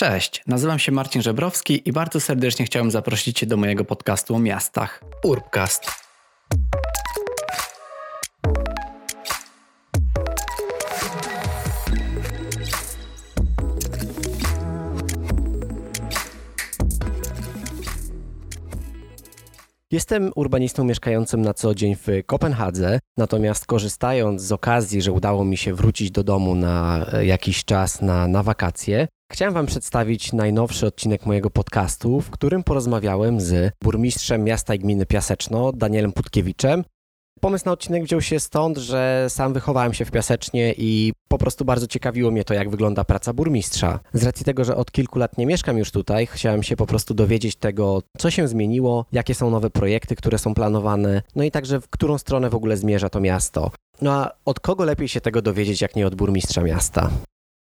Cześć, nazywam się Marcin Żebrowski i bardzo serdecznie chciałem zaprosić Cię do mojego podcastu o miastach Urbcast. Jestem urbanistą mieszkającym na co dzień w Kopenhadze, natomiast korzystając z okazji, że udało mi się wrócić do domu na e, jakiś czas na, na wakacje, chciałem Wam przedstawić najnowszy odcinek mojego podcastu, w którym porozmawiałem z burmistrzem miasta i gminy Piaseczno, Danielem Putkiewiczem, Pomysł na odcinek wziął się stąd, że sam wychowałem się w Piasecznie i po prostu bardzo ciekawiło mnie to, jak wygląda praca burmistrza. Z racji tego, że od kilku lat nie mieszkam już tutaj, chciałem się po prostu dowiedzieć tego, co się zmieniło, jakie są nowe projekty, które są planowane, no i także w którą stronę w ogóle zmierza to miasto. No a od kogo lepiej się tego dowiedzieć, jak nie od burmistrza miasta?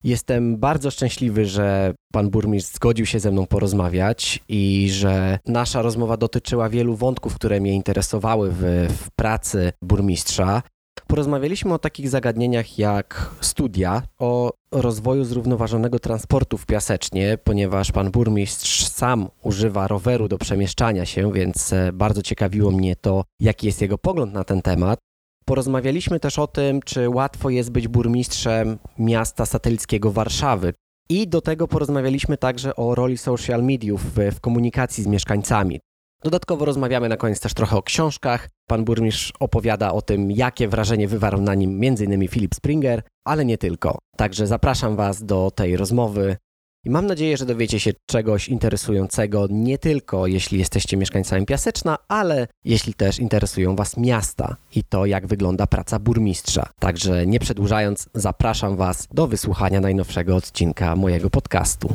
Jestem bardzo szczęśliwy, że pan burmistrz zgodził się ze mną porozmawiać i że nasza rozmowa dotyczyła wielu wątków, które mnie interesowały w, w pracy burmistrza. Porozmawialiśmy o takich zagadnieniach jak studia, o rozwoju zrównoważonego transportu w Piasecznie, ponieważ pan burmistrz sam używa roweru do przemieszczania się, więc e, bardzo ciekawiło mnie to, jaki jest jego pogląd na ten temat. Porozmawialiśmy też o tym, czy łatwo jest być burmistrzem miasta satelickiego Warszawy. I do tego porozmawialiśmy także o roli social mediów w, komunikacji z mieszkańcami. Dodatkowo rozmawiamy na koniec też trochę o książkach. Pan burmistrz opowiada o tym, jakie wrażenie wywarł na nim m.in. Philip Springer, ale nie tylko. Także zapraszam Was do tej rozmowy. I mam nadzieję, że dowiecie się czegoś interesującego nie tylko jeśli jesteście mieszkańcami Piaseczna, ale jeśli też interesują Was miasta i to, jak wygląda praca burmistrza. Także nie przedłużając, zapraszam Was do wysłuchania najnowszego odcinka mojego podcastu.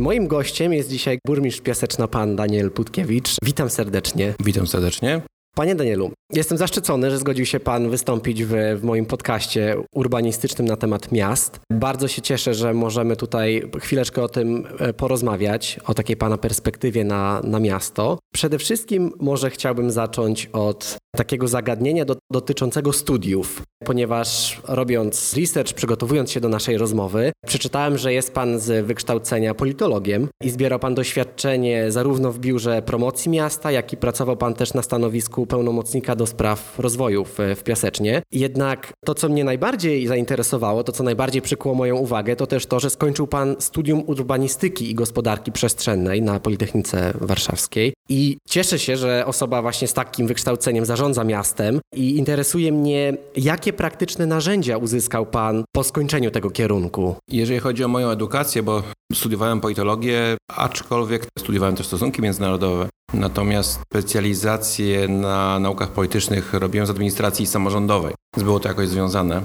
Moim gościem jest dzisiaj burmistrz Piaseczna, pan Daniel Putkiewicz. Witam serdecznie. Witam serdecznie. Panie Danielu, jestem zaszczycony, że zgodził się Pan wystąpić w, w, moim podcaście urbanistycznym na temat miast. Bardzo się cieszę, że możemy tutaj chwileczkę o tym e, porozmawiać, o takiej Pana perspektywie na, na miasto. Przede wszystkim może chciałbym zacząć od takiego zagadnienia do, dotyczącego studiów, ponieważ robiąc research, przygotowując się do naszej rozmowy, przeczytałem, że jest Pan z wykształcenia politologiem i zbierał Pan doświadczenie zarówno w biurze promocji miasta, jak i pracował Pan też na stanowisku pełnomocnika do spraw rozwoju w, w Piasecznie. Jednak to, co mnie najbardziej zainteresowało, to co najbardziej przykuło moją uwagę, to też to, że skończył Pan studium urbanistyki i gospodarki przestrzennej na Politechnice Warszawskiej. I cieszę się, że osoba właśnie z takim wykształceniem zarządza miastem i interesuje mnie, jakie praktyczne narzędzia uzyskał Pan po skończeniu tego kierunku. Jeżeli chodzi o moją edukację, bo studiowałem politologię, aczkolwiek studiowałem też stosunki międzynarodowe. Natomiast specjalizację na naukach politycznych robiłem z administracji samorządowej, było to jakoś związane.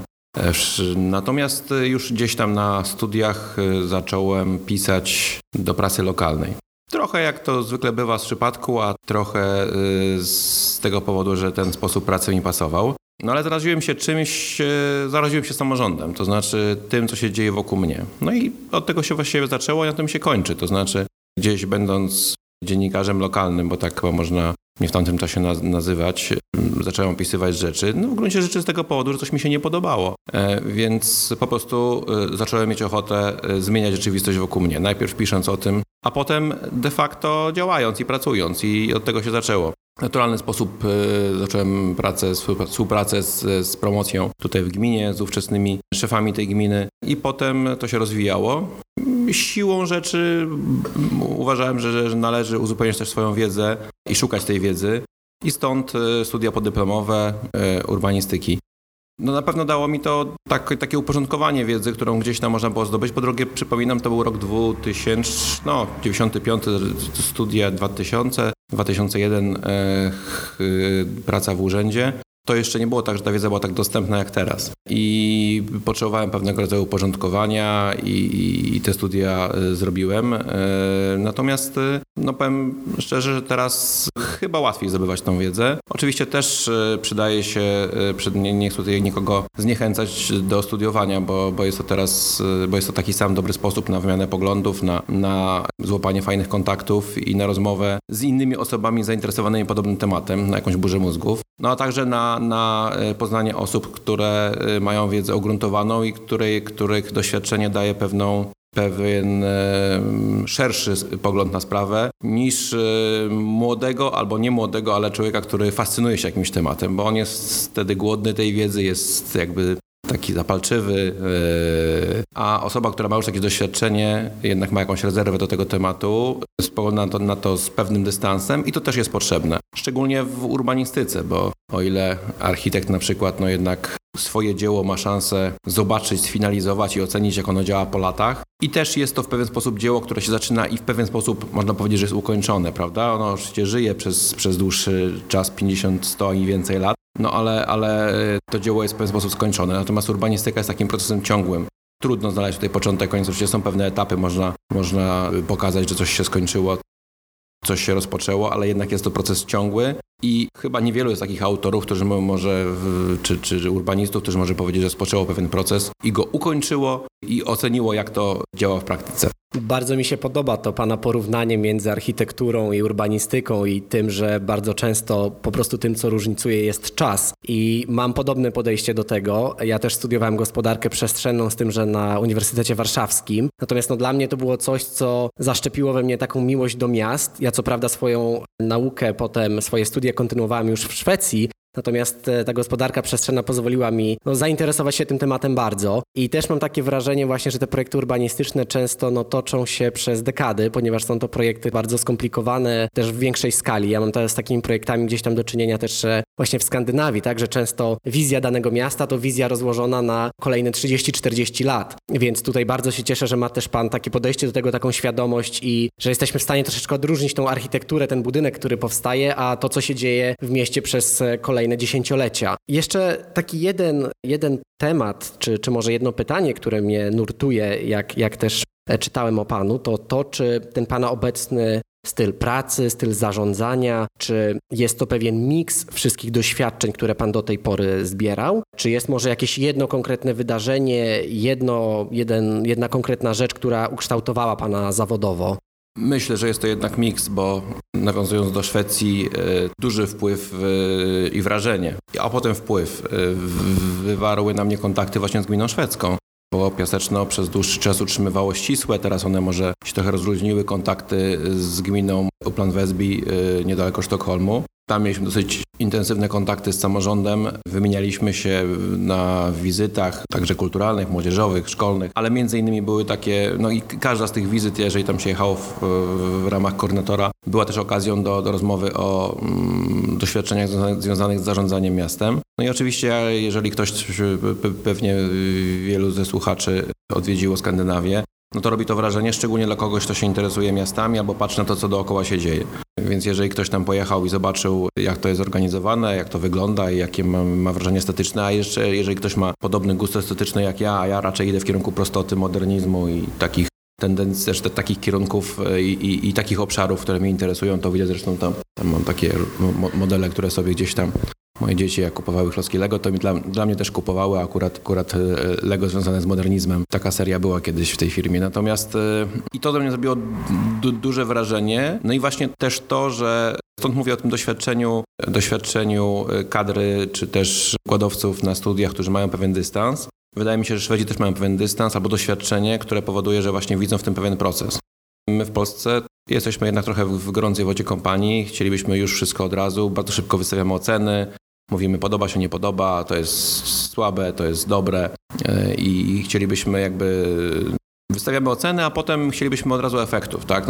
Natomiast już gdzieś tam na studiach y, zacząłem pisać do prasy lokalnej. Trochę jak to zwykle bywa z przypadku, a trochę y, z tego powodu, że ten sposób pracy mi pasował. No ale zaraziłem się czymś, y, zaraziłem się samorządem, to znaczy tym, co się dzieje wokół mnie. No i od tego się właściwie zaczęło i na tym się kończy. To znaczy gdzieś będąc dziennikarzem lokalnym, bo tak chyba można mnie w tamtym czasie nazywać, zacząłem opisywać rzeczy, no w gruncie rzeczy z tego powodu, że coś mi się nie podobało. E, więc po prostu e, zacząłem mieć ochotę e, zmieniać rzeczywistość wokół mnie. Najpierw pisząc o tym, a potem de facto działając i pracując i od tego się zaczęło. Naturalny sposób zacząłem pracę, współpracę z, z promocją tutaj w gminie, z ówczesnymi szefami tej gminy i potem to się rozwijało siłą rzeczy uważałem, że, że należy uzupełniać też swoją wiedzę i szukać tej wiedzy. I stąd e, studia podyplomowe e, urbanistyki. No na pewno dało mi to tak, takie uporządkowanie wiedzy, którą gdzieś tam można było zdobyć. Po drugie, przypominam, to był rok 2000, no 95, studia 2000, 2001 e, praca w urzędzie. To jeszcze nie było tak, że ta wiedza była tak dostępna jak teraz. I potrzebowałem pewnego rodzaju uporządkowania i, i te studia e, zrobiłem. E, natomiast, e, no powiem szczerze, że teraz chyba łatwiej zdobywać tą wiedzę. Oczywiście też przydaje się, nie, nie chcę tutaj nikogo zniechęcać do studiowania, bo, bo jest to teraz, bo jest to taki sam dobry sposób na wymianę poglądów, na, na złapanie fajnych kontaktów i na rozmowę z innymi osobami zainteresowanymi podobnym tematem, na jakąś burzę mózgów. No a także na, na poznanie osób, które mają wiedzę ugruntowaną i której, których doświadczenie daje pewną pewien szerszy pogląd na sprawę niż e, młodego albo nie młodego, ale człowieka, który fascynuje się jakimś tematem, bo on jest wtedy głodny tej wiedzy, jest jakby taki zapalczywy, e, a osoba, która ma już jakieś doświadczenie, jednak ma jakąś rezerwę do tego tematu, spogląda na to, na to z pewnym dystansem i to też jest potrzebne. Szczególnie w urbanistyce, bo o ile architekt na przykład no jednak swoje dzieło ma szansę zobaczyć, sfinalizować i ocenić, jak ono działa po latach. I też jest to w pewien sposób dzieło, które się zaczyna i w pewien sposób można powiedzieć, że jest ukończone, prawda? Ono oczywiście żyje przez, przez dłuższy czas, 50, 100 i więcej lat, no ale, ale to dzieło jest w pewien sposób skończone. Natomiast urbanistyka jest takim procesem ciągłym. Trudno znaleźć tutaj początek, koniec. Oczywiście są pewne etapy, można, można pokazać, że coś się skończyło, coś się rozpoczęło, ale jednak jest to proces ciągły i chyba niewielu jest takich autorów, którzy może, czy, czy urbanistów, którzy może powiedzieć, że rozpoczęło pewien proces i go ukończyło i oceniło, jak to działa w praktyce. Bardzo mi się podoba to Pana porównanie między architekturą i urbanistyką i tym, że bardzo często po prostu tym, co różnicuje jest czas. I mam podobne podejście do tego. Ja też studiowałem gospodarkę przestrzenną z tym, że na Uniwersytecie Warszawskim. Natomiast no, dla mnie to było coś, co zaszczepiło we mnie taką miłość do miast. Ja co prawda swoją naukę, potem swoje studia kontynuowałem już w Szwecji, Natomiast e, ta gospodarka przestrzenna pozwoliła mi no, zainteresować się tym tematem bardzo. I też mam takie wrażenie właśnie, że te projekty urbanistyczne często no, toczą się przez dekady, ponieważ są to projekty bardzo skomplikowane, też w większej skali. Ja mam teraz z takimi projektami gdzieś tam do czynienia też e, właśnie w Skandynawii, tak, że często wizja danego miasta to wizja rozłożona na kolejne 30-40 lat. Więc tutaj bardzo się cieszę, że ma też Pan takie podejście do tego, taką świadomość i że jesteśmy w stanie troszeczkę odróżnić tą architekturę, ten budynek, który powstaje, a to, co się dzieje w mieście przez e, kolejne kolejne dziesięciolecia. Jeszcze taki jeden, jeden temat, czy, czy może jedno pytanie, które mnie nurtuje, jak, jak też e, czytałem o Panu, to to, czy ten Pana obecny styl pracy, styl zarządzania, czy jest to pewien miks wszystkich doświadczeń, które Pan do tej pory zbierał? Czy jest może jakieś jedno konkretne wydarzenie, jedno, jeden, jedna konkretna rzecz, która ukształtowała Pana zawodowo? Myślę, że jest to jednak miks, bo nawiązując do Szwecji, e, duży wpływ e, i wrażenie, a potem wpływ e, wywarły na mnie kontakty właśnie z gminą szwedzką. Bo Piaseczno przez dłuższy czas utrzymywało ścisłe, teraz one może się trochę rozluźniły kontakty z gminą Upland Wesby niedaleko Sztokholmu. Tam mieliśmy dosyć intensywne kontakty z samorządem. Wymienialiśmy się na wizytach, także kulturalnych, młodzieżowych, szkolnych, ale między innymi były takie, no i każda z tych wizyt, jeżeli tam się jechało w, w ramach koordynatora, była też okazją do, do rozmowy o mm, doświadczeniach związanych z zarządzaniem miastem. No i oczywiście, jeżeli ktoś, pewnie wielu ze słuchaczy odwiedziło Skandynawię, no to robi to wrażenie, szczególnie dla kogoś, kto się interesuje miastami albo patrzy na to, co dookoła się dzieje. Więc jeżeli ktoś tam pojechał i zobaczył, jak to jest zorganizowane, jak to wygląda i jakie ma, ma wrażenie estetyczne, a jeszcze jeżeli ktoś ma podobny gust estetyczny jak ja, a ja raczej idę w kierunku prostoty, modernizmu i takich tendencji, też te, takich kierunków e, i, i, i, takich obszarów, które mnie interesują, to widzę zresztą tam, tam mam takie modele, które sobie gdzieś tam Moje dzieci jak kupowały klocki Lego, to mi dla, dla mnie też kupowały akurat, akurat e, Lego związane z modernizmem. Taka seria była kiedyś w tej firmie. Natomiast e, i to do mnie zrobiło du duże wrażenie. No i właśnie też to, że stąd mówię o tym doświadczeniu, doświadczeniu e, kadry czy też wykładowców na studiach, którzy mają pewien dystans. Wydaje mi się, że Szwedzi też mają pewien dystans albo doświadczenie, które powoduje, że właśnie widzą w tym pewien proces. My w Polsce jesteśmy jednak trochę w gorącej wodzie kompanii, chcielibyśmy już wszystko od razu, bardzo szybko wystawiamy oceny, Mówimy podoba się, nie podoba, to jest słabe, to jest dobre e, i chcielibyśmy jakby wystawiamy oceny, a potem chcielibyśmy od razu efektów, tak?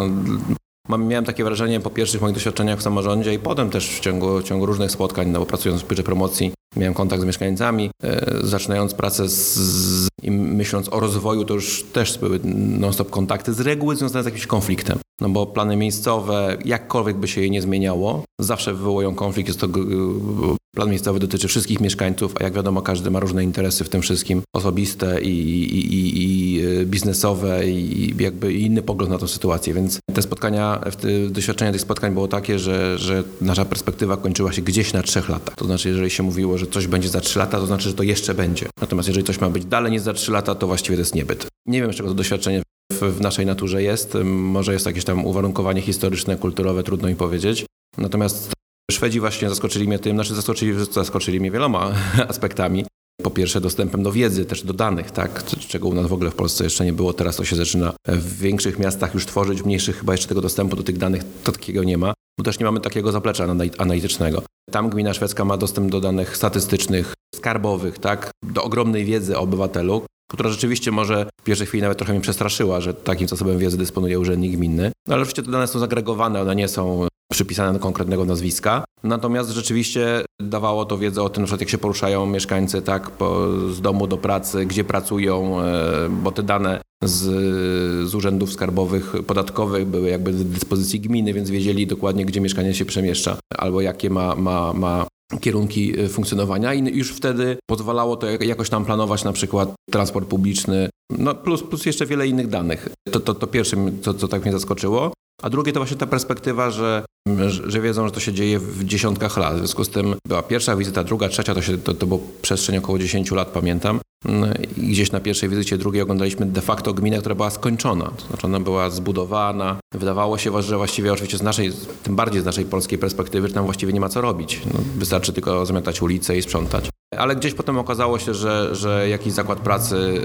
No, miałem takie wrażenie po pierwszych moich doświadczeniach w samorządzie i potem też w ciągu, w ciągu różnych spotkań, no bo pracując w biurze promocji, miałem kontakt z mieszkańcami, e, zaczynając pracę z, z, i myśląc o rozwoju, to już też były non-stop kontakty, z reguły związane z jakimś konfliktem. No bo plany miejscowe, jakkolwiek by się je nie zmieniało, zawsze wywołują konflikt. Jest to plan miejscowy dotyczy wszystkich mieszkańców, a jak wiadomo, każdy ma różne interesy w tym wszystkim, osobiste i, i, i, i e, biznesowe i jakby inny pogląd na tę sytuację, więc te spotkania, doświadczenie tych spotkań było takie, że, że nasza perspektywa kończyła się gdzieś na trzech latach. To znaczy, jeżeli się mówiło, że coś będzie za trzy lata, to znaczy, że to jeszcze będzie. Natomiast jeżeli coś ma być dalej niż za trzy lata, to właściwie to jest niebyt. Nie wiem, z czego to doświadczenie w, w naszej naturze jest. Może jest jakieś tam uwarunkowanie historyczne, kulturowe, trudno mi powiedzieć. Natomiast Szwedzi właśnie zaskoczyli mnie tym, znaczy zaskoczyli, zaskoczyli mnie wieloma aspektami. Po pierwsze dostępem do wiedzy, też do danych, tak, czego u nas w ogóle w Polsce jeszcze nie było. Teraz to się zaczyna w większych miastach już tworzyć, w mniejszych chyba jeszcze tego dostępu do tych danych to takiego nie ma, bo też nie mamy takiego zaplecza analitycznego. Tam gmina szwedzka ma dostęp do danych statystycznych, skarbowych, tak, do ogromnej wiedzy o obywatelu, która rzeczywiście może w pierwszej chwili nawet trochę mnie przestraszyła, że takim zasobem wiedzy dysponuje urzędnik gminny. No ale oczywiście te dane są zagregowane, one nie są przypisane do konkretnego nazwiska. Natomiast rzeczywiście dawało to wiedzę o tym, na przykład jak się poruszają mieszkańcy tak, po, z domu do pracy, gdzie pracują, e, bo te dane z, z urzędów skarbowych, podatkowych były jakby do dyspozycji gminy, więc wiedzieli dokładnie, gdzie mieszkanie się przemieszcza albo jakie ma, ma, ma kierunki e, funkcjonowania i już wtedy pozwalało to jakoś tam planować na przykład transport publiczny, no plus, plus jeszcze wiele innych danych. To, to, to pierwsze, co, co tak mnie zaskoczyło. A drugie to właśnie ta perspektywa, że, że wiedzą, że to się dzieje w dziesiątkach lat. W związku z tym była pierwsza wizyta, druga, trzecia, to, się, to, to było przestrzeń około 10 lat, pamiętam. I gdzieś na pierwszej wizycie drugiej oglądaliśmy de facto gminę, która była skończona. To znaczy ona była zbudowana. Wydawało się, że właściwie oczywiście z naszej, tym bardziej z naszej polskiej perspektywy, że tam właściwie nie ma co robić. No, wystarczy tylko zamiatać ulice i sprzątać. Ale gdzieś potem okazało się, że, że jakiś zakład pracy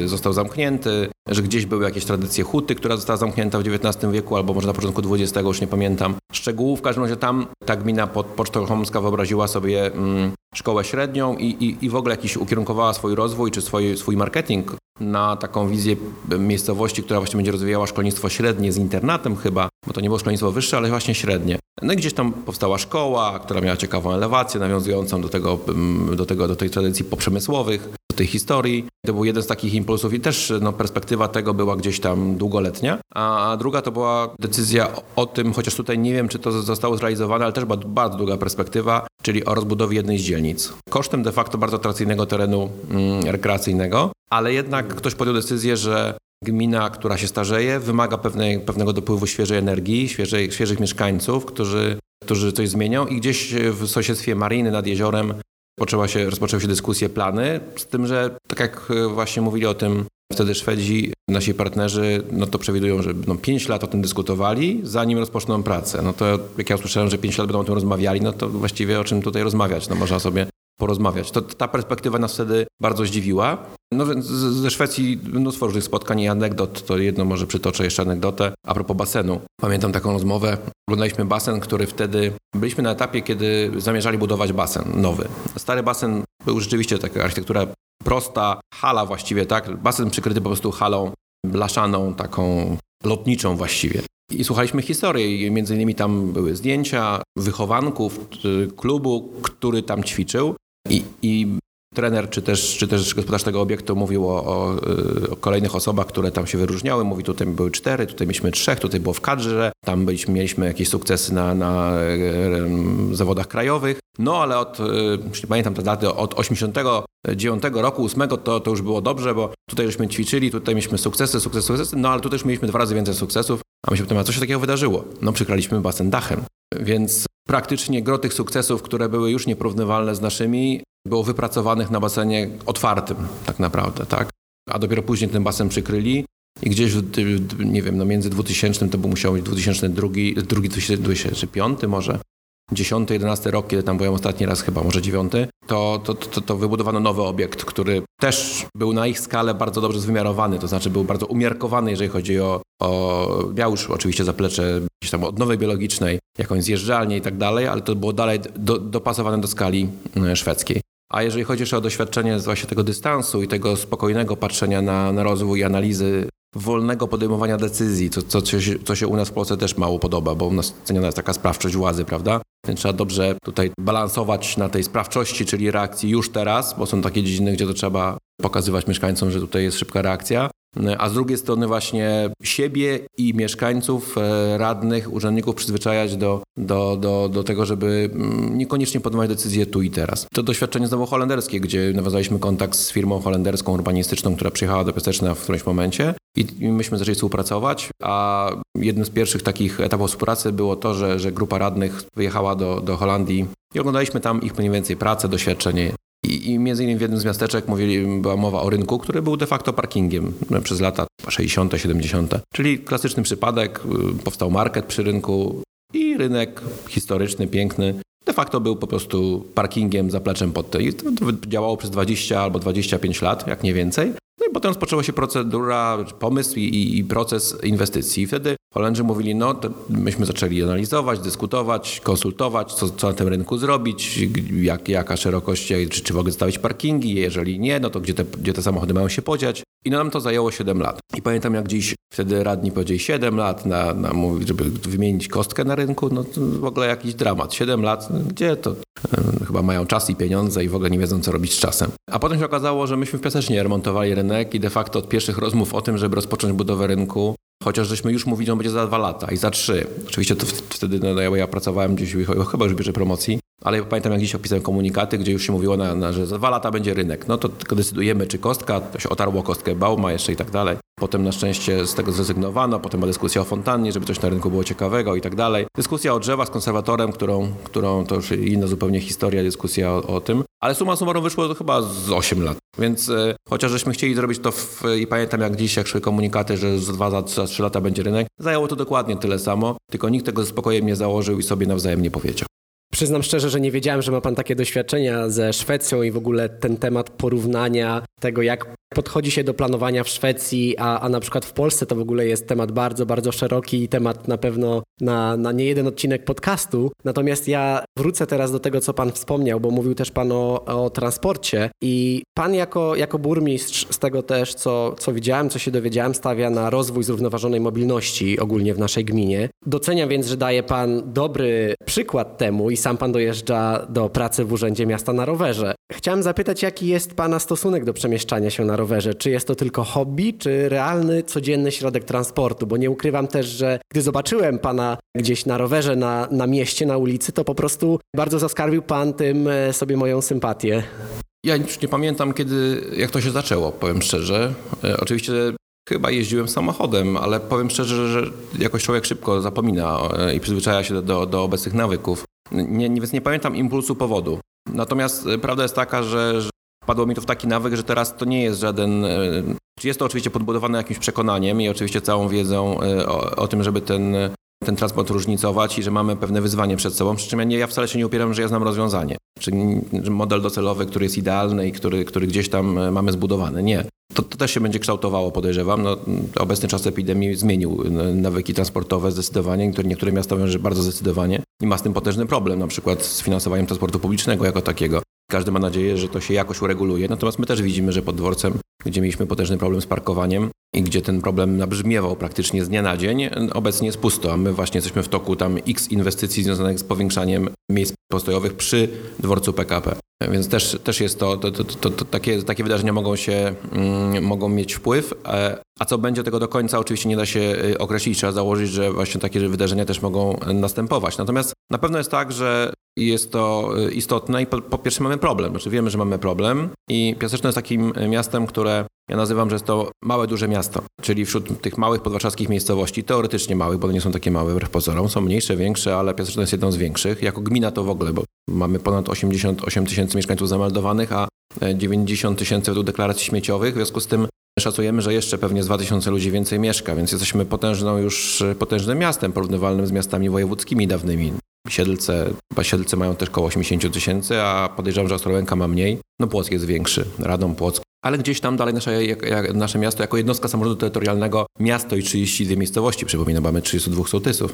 yy, został zamknięty, że gdzieś były jakieś tradycje huty, która została zamknięta w XIX wieku, albo może na początku XX, już nie pamiętam szczegółów. W każdym razie tam ta gmina pod Pocztą wyobraziła sobie mm, szkołę średnią i, i, i w ogóle jakiś ukierunkowała swój rozwój czy swój, swój marketing na taką wizję miejscowości, która właśnie będzie rozwijała szkolnictwo średnie z internatem chyba, bo to nie było szkolnictwo wyższe, ale właśnie średnie. No i gdzieś tam powstała szkoła, która miała ciekawą elewację nawiązującą do tego, mm, do tego, do tej tradycji poprzemysłowych, tej historii. To był jeden z takich impulsów i też no, perspektywa tego była gdzieś tam długoletnia. A druga to była decyzja o tym, chociaż tutaj nie wiem, czy to zostało zrealizowane, ale też była bardzo długa perspektywa, czyli o rozbudowie jednej z dzielnic. Kosztem de facto bardzo atrakcyjnego terenu mm, rekreacyjnego, ale jednak ktoś podjął decyzję, że gmina, która się starzeje, wymaga pewnej, pewnego dopływu świeżej energii, świeżej, świeżych mieszkańców, którzy, którzy coś zmienią i gdzieś w sąsiedztwie Mariny nad jeziorem Poczęła się, rozpoczęły się dyskusje, plany, z tym, że tak jak właśnie mówili o tym wtedy Szwedzi, nasi partnerzy, no to przewidują, że no 5 lat o tym dyskutowali, zanim rozpoczną pracę. No to jak ja usłyszałem, że 5 lat będą o tym rozmawiali, no to właściwie o czym tutaj rozmawiać? No można sobie porozmawiać. To, ta perspektywa nas wtedy bardzo zdziwiła. No ze Szwecji mnóstwo różnych spotkań i anegdot. To jedno może przytoczę jeszcze anegdotę. A propos basenu. Pamiętam taką rozmowę. Oglądaliśmy basen, który wtedy... Byliśmy na etapie, kiedy zamierzali budować basen nowy. Stary basen był rzeczywiście taka architektura prosta, hala właściwie, tak? Basen przykryty po prostu halą blaszaną, taką lotniczą właściwie. I słuchaliśmy historii. Między innymi tam były zdjęcia wychowanków y, klubu, który tam ćwiczył. I, i trener czy też, czy też gospodarz tego obiektu mówił o, o, o, kolejnych osobach, które tam się wyróżniały. Mówi, tutaj były cztery, tutaj mieliśmy trzech, tutaj było w kadrze, tam byliśmy, mieliśmy jakieś sukcesy na, na e, zawodach krajowych. No ale od, pamiętam te daty, od 89 roku, 8 to, to już było dobrze, bo tutaj żeśmy ćwiczyli, tutaj mieliśmy sukcesy, sukcesy, sukcesy, no ale tutaj już mieliśmy dwa razy więcej sukcesów. A my się pytamy, co się takiego wydarzyło? No przykraliśmy basen dachem. Więc praktycznie gro tych sukcesów, które były już nieporównywalne z naszymi, było wypracowanych na basenie otwartym tak naprawdę, tak? A dopiero później ten basen przykryli i gdzieś, nie wiem, no między 2000, to był musiał być 2002, drugi, 2005 może, 10, 11 rok, kiedy tam byłem ostatni raz chyba, może 9, to, to, to, to wybudowano nowy obiekt, który też był na ich skalę bardzo dobrze zwymiarowany, to znaczy był bardzo umiarkowany, jeżeli chodzi o, o już oczywiście zaplecze gdzieś tam odnowy biologicznej, jakąś zjeżdżalnię i tak dalej, ale to było dalej do, dopasowane do skali e, szwedzkiej. A jeżeli chodzi jeszcze o doświadczenie właśnie tego dystansu i tego spokojnego patrzenia na, na rozwój i analizy wolnego podejmowania decyzji, co, co, co, się, u nas w Polsce też mało podoba, bo u nas ceniona jest taka sprawczość władzy, prawda? Więc trzeba dobrze tutaj balansować na tej sprawczości, czyli reakcji już teraz, bo są takie dziedziny, gdzie to trzeba pokazywać mieszkańcom, że tutaj jest szybka reakcja. A z drugiej strony właśnie siebie i mieszkańców, e, radnych, urzędników przyzwyczajać do, do, do, do tego, żeby mm, niekoniecznie podejmować decyzje tu i teraz. To doświadczenie znowu holenderskie, gdzie nawiązaliśmy kontakt z firmą holenderską urbanistyczną, która przyjechała do Piaseczna w którymś momencie i myśmy zaczęli współpracować, a jednym z pierwszych takich etapów współpracy było to, że, że grupa radnych wyjechała do, do Holandii i oglądaliśmy tam ich mniej więcej pracę, doświadczenie. I, I między innymi w jednym z miasteczek mówili, była mowa o rynku, który był de facto parkingiem przez lata 60., 70. Czyli klasyczny przypadek, y, powstał market przy rynku i rynek historyczny, piękny. De facto był po prostu parkingiem, zapleczem pod to, to działało przez 20 albo 25 lat, jak nie więcej. No i potem rozpoczęła się procedura, pomysł i, i proces inwestycji. I wtedy Holendrzy mówili, no myśmy zaczęli analizować, dyskutować, konsultować, co, co na tym rynku zrobić, jak, jaka szerokość, czy, czy w ogóle zostawić parkingi, jeżeli nie, no to gdzie te, gdzie te samochody mają się podziać. I nam to zajęło 7 lat. I pamiętam jak dziś wtedy radni powiedzieli 7 lat, na, na, żeby wymienić kostkę na rynku, no to w ogóle jakiś dramat. 7 lat, gdzie to? Chyba mają czas i pieniądze i w ogóle nie wiedzą co robić z czasem. A potem się okazało, że myśmy w Piasecznie remontowali rynek i de facto od pierwszych rozmów o tym, żeby rozpocząć budowę rynku, Chociaż żeśmy już mówili, że on będzie za dwa lata i za trzy. Oczywiście to wtedy no, ja, ja pracowałem gdzieś, chyba już bierze promocji, ale pamiętam jak dziś opisałem komunikaty, gdzie już się mówiło, na, na, że za dwa lata będzie rynek. No to tylko decydujemy, czy kostka, to się otarło kostkę Bauma jeszcze i tak dalej. Potem na szczęście z tego zrezygnowano, potem była dyskusja o fontannie, żeby coś na rynku było ciekawego i tak dalej. Dyskusja o drzewach z konserwatorem, którą, którą to już inna zupełnie historia, dyskusja o, o tym. Ale suma summarum wyszło to chyba z 8 lat. Więc e, chociaż żeśmy chcieli zrobić to w, i pamiętam jak dziś, jak szły komunikaty, że za 2, za 3, za 3 lata będzie rynek, zajęło to dokładnie tyle samo, tylko nikt tego ze spokojem nie założył i sobie nawzajem nie powiedział. Przyznam szczerze, że nie wiedziałem, że ma pan takie doświadczenia ze Szwecją i w ogóle ten temat porównania tego, jak podchodzi się do planowania w Szwecji, a, a na przykład w Polsce to w ogóle jest temat bardzo, bardzo szeroki i temat na pewno na, na nie jeden odcinek podcastu. Natomiast ja wrócę teraz do tego, co pan wspomniał, bo mówił też pan o, o transporcie i pan jako, jako burmistrz z tego też, co, co widziałem, co się dowiedziałem, stawia na rozwój zrównoważonej mobilności ogólnie w naszej gminie. Doceniam więc, że daje pan dobry przykład temu i sam pan dojeżdża do pracy w Urzędzie Miasta na rowerze. Chciałem zapytać, jaki jest pana stosunek do przemieszczania się na rowerze? Czy jest to tylko hobby, czy realny, codzienny środek transportu? Bo nie ukrywam też, że gdy zobaczyłem pana gdzieś na rowerze, na, na mieście, na ulicy, to po prostu bardzo zaskarbił pan tym e, sobie moją sympatię. Ja już nie pamiętam, kiedy, jak to się zaczęło, powiem szczerze. E, oczywiście Chyba jeździłem samochodem, ale powiem szczerze, że jakoś człowiek szybko zapomina e, i przyzwyczaja się do, do obecnych nawyków. Nie, nie, więc nie pamiętam impulsu powodu. Natomiast prawda jest taka, że, że Padło mi to w taki nawyk, że teraz to nie jest żaden. E, jest to oczywiście podbudowane jakimś przekonaniem i oczywiście całą wiedzą e, o, o tym, żeby ten, ten transport różnicować i że mamy pewne wyzwanie przed sobą. Przy czym ja, nie, ja wcale się nie upieram, że ja znam rozwiązanie. Czyli model docelowy, który jest idealny i który, który gdzieś tam e, mamy zbudowany. Nie. To, to, też się będzie kształtowało, podejrzewam. No, obecny czas epidemii zmienił nawyki transportowe zdecydowanie. Niektóre, niektóre miasta mówią, że bardzo zdecydowanie i ma z tym potężny problem, na przykład z finansowaniem transportu publicznego jako takiego. Każdy ma nadzieję, że to się jakoś ureguluje. Natomiast my też widzimy, że pod dworcem, gdzie mieliśmy potężny problem z parkowaniem i gdzie ten problem nabrzmiewał praktycznie z dnia na dzień, obecnie jest pusto, a my właśnie jesteśmy w toku tam x inwestycji związanych z powiększaniem miejsc postojowych przy dworcu PKP. Więc też, też jest to, to, to, to, takie, takie wydarzenia mogą się, mm, mogą mieć wpływ, e, a co będzie tego do końca oczywiście nie da się y, określić, trzeba założyć, że właśnie takie wydarzenia też mogą następować. Natomiast na pewno jest tak, że jest to y, istotne i po, po pierwsze mamy problem, znaczy wiemy, że mamy problem i Piaseczno jest takim miastem, które ja nazywam, że jest to małe, duże miasto, czyli wśród tych małych podwarszawskich miejscowości, teoretycznie małych, bo nie są takie małe wbrew pozorom, są mniejsze, większe, ale Piaseczno jest jedną z większych. Jako gmina to w ogóle, bo mamy ponad 88 tysięcy mieszkańców zameldowanych, a 90 e, tysięcy według deklaracji śmieciowych, w związku z tym Szacujemy, że jeszcze pewnie z 2000 ludzi więcej mieszka, więc jesteśmy potężną już potężnym miastem, porównywalnym z miastami wojewódzkimi dawnymi. Siedlce, chyba Siedlce mają też około 80 tysięcy, a podejrzewam, że Ostrołęka ma mniej. No Płock jest większy, Radom, Płock. Ale gdzieś tam dalej nasze, jak, jak, nasze miasto jako jednostka samorządu terytorialnego, miasto i 32 miejscowości, przypominam, mamy 32 sołtysów,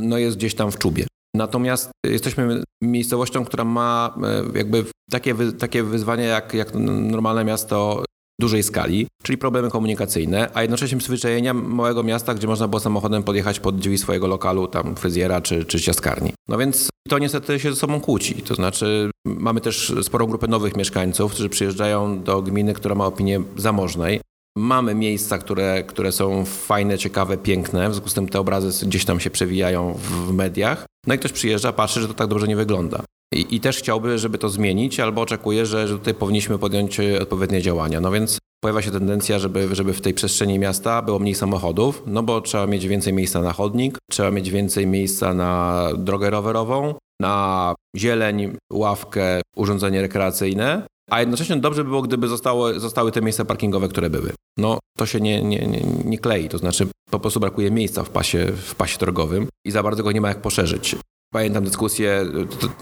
no jest gdzieś tam w czubie. Natomiast jesteśmy miejscowością, która ma e, jakby takie, takie wyzwania jak, jak normalne miasto dużej skali, czyli problemy komunikacyjne, a jednocześnie przyzwyczajenia małego miasta, gdzie można było samochodem podjechać pod drzwi swojego lokalu, tam fryzjera czy, czy ciaskarni. No więc to niestety się ze sobą kłóci. To znaczy mamy też sporą grupę nowych mieszkańców, którzy przyjeżdżają do gminy, która ma opinię zamożnej, Mamy miejsca, które, które są fajne, ciekawe, piękne, w związku z tym te obrazy gdzieś tam się przewijają w mediach. No i ktoś przyjeżdża, patrzy, że to tak dobrze nie wygląda. I, i też chciałby, żeby to zmienić, albo oczekuje, że, że tutaj powinniśmy podjąć e, odpowiednie działania. No więc pojawia się tendencja, żeby, żeby w tej przestrzeni miasta było mniej samochodów, no bo trzeba mieć więcej miejsca na chodnik, trzeba mieć więcej miejsca na drogę rowerową, na zieleń, ławkę, urządzenie rekreacyjne, a jednocześnie dobrze by było, gdyby zostało, zostały te miejsca parkingowe, które były. No to się nie, nie, nie, nie klei, to znaczy po prostu brakuje miejsca w pasie, w pasie drogowym i za bardzo go nie ma jak poszerzyć. Pamiętam dyskusję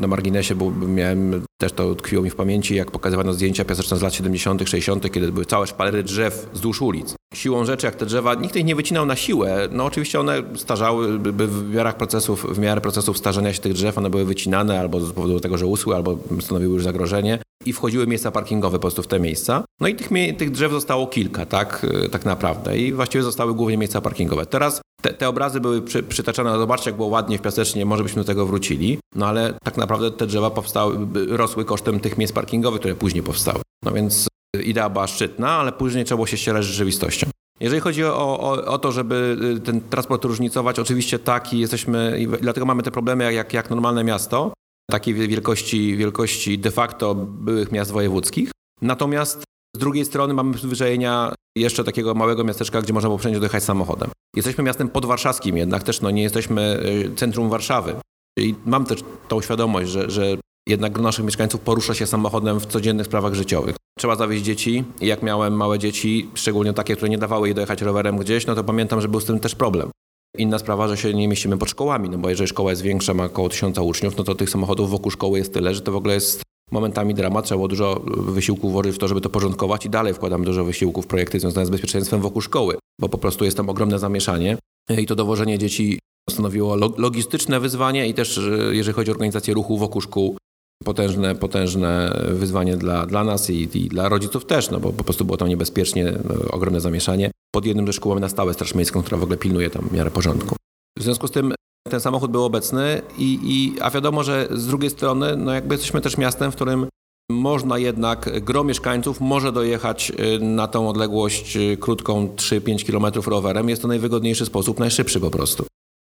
na marginesie, bo miałem, też to tkwiło mi w pamięci, jak pokazywano zdjęcia piaseczne z lat 70., 60., kiedy były całe szpalery drzew wzdłuż ulic. Siłą rzeczy, jak te drzewa, nikt ich nie wycinał na siłę. No oczywiście one starzały, by w miarach procesów, w miarę procesów starzenia się tych drzew, one były wycinane albo z powodu tego, że usły, albo stanowiły już zagrożenie i wchodziły miejsca parkingowe po prostu w te miejsca. No i tych, tych drzew zostało kilka, tak, tak naprawdę. I właściwie zostały głównie miejsca parkingowe. Teraz te, te obrazy były przy, przytaczane, zobaczcie jak było ładnie w Piasecznie, może byśmy do tego wrócili. No ale tak naprawdę te drzewa powstały, rosły kosztem tych miejsc parkingowych, które później powstały. No więc idea była szczytna, ale później trzeba było się ścierać z rzeczywistością. Jeżeli chodzi o, o, o, to, żeby y, ten transport różnicować, oczywiście tak i jesteśmy, i dlatego mamy te problemy jak, jak, jak normalne miasto, takiej wielkości, wielkości de facto byłych miast wojewódzkich. Natomiast z drugiej strony mamy przyzwyczajenia jeszcze takiego małego miasteczka, gdzie można było wszędzie dojechać samochodem. Jesteśmy miastem podwarszawskim, jednak też no, nie jesteśmy y, centrum Warszawy. I mam też tą świadomość, że, że jednak gro naszych mieszkańców porusza się samochodem w codziennych sprawach życiowych. Trzeba zawieźć dzieci jak miałem małe dzieci, szczególnie takie, które nie dawały jej dojechać rowerem gdzieś, no to pamiętam, że był z tym też problem. Inna sprawa, że się nie mieścimy pod szkołami, no bo jeżeli szkoła jest większa, ma około tysiąca uczniów, no to tych samochodów wokół szkoły jest tyle, że to w ogóle jest momentami dramat. Trzeba było dużo wysiłków włożyć w to, żeby to porządkować i dalej wkładam dużo wysiłków w projekty związane z bezpieczeństwem wokół szkoły, bo po prostu jest tam ogromne zamieszanie i to dowożenie dzieci stanowiło logistyczne wyzwanie i też jeżeli chodzi o organizację ruchu wokół szkół, potężne, potężne wyzwanie dla, dla nas i, i, dla rodziców też, no bo po prostu było tam niebezpiecznie, no, ogromne zamieszanie. Pod jednym ze szkół mamy na stałe Straż Miejską, która w ogóle pilnuje tam miarę porządku. W związku z tym ten samochód był obecny, i, i, a wiadomo, że z drugiej strony, no jakby jesteśmy też miastem, w którym można jednak, gro mieszkańców może dojechać y, na tą odległość y, krótką 3-5 km rowerem. Jest to najwygodniejszy sposób, najszybszy po prostu.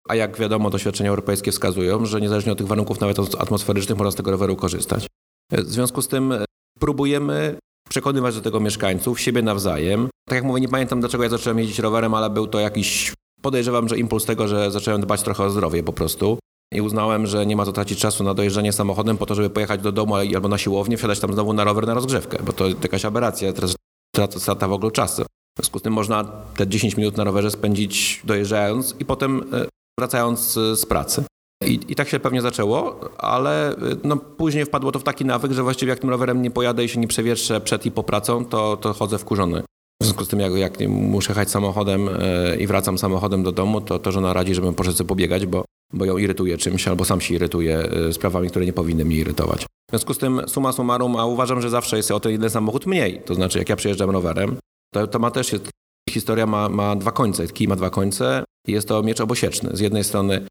A jak wiadomo, doświadczenia europejskie wskazują, że niezależnie od tych warunków nawet atmosferycznych można z tego roweru korzystać. W związku z tym y, próbujemy przekonywać do tego mieszkańców, siebie nawzajem. Tak jak mówię, nie pamiętam dlaczego ja zacząłem jeździć rowerem, ale był to jakiś Podejrzewam, że impuls tego, że zacząłem dbać trochę o zdrowie po prostu. I uznałem, że nie ma co tracić czasu na dojeżdżanie samochodem po to, żeby pojechać do domu albo na siłownię, wsiadać tam znowu na rower na rozgrzewkę, bo to jakaś aberracja, teraz strata w ogóle czasu. W związku z tym można te 10 minut na rowerze spędzić dojeżdżając i potem e, wracając z pracy. I, I, tak się pewnie zaczęło, ale e, no, później wpadło to w taki nawyk, że właściwie jak tym rowerem nie pojadę i się nie przewietrzę przed i po pracą, to, to chodzę wkurzony. W związku z tym, jak, jak muszę jechać samochodem e, i wracam samochodem do domu, to, to żona radzi, żebym poszedł sobie pobiegać, bo, bo ją irytuje czymś, albo sam się irytuje e, sprawami, które nie powinny mnie irytować. W związku z tym suma summarum, a uważam, że zawsze jest o ten jeden samochód mniej. To znaczy, jak ja przyjeżdżam rowerem, to, to ma też, jest, historia ma, ma dwa końce, kij ma dwa końce jest to miecz obosieczny. Z jednej strony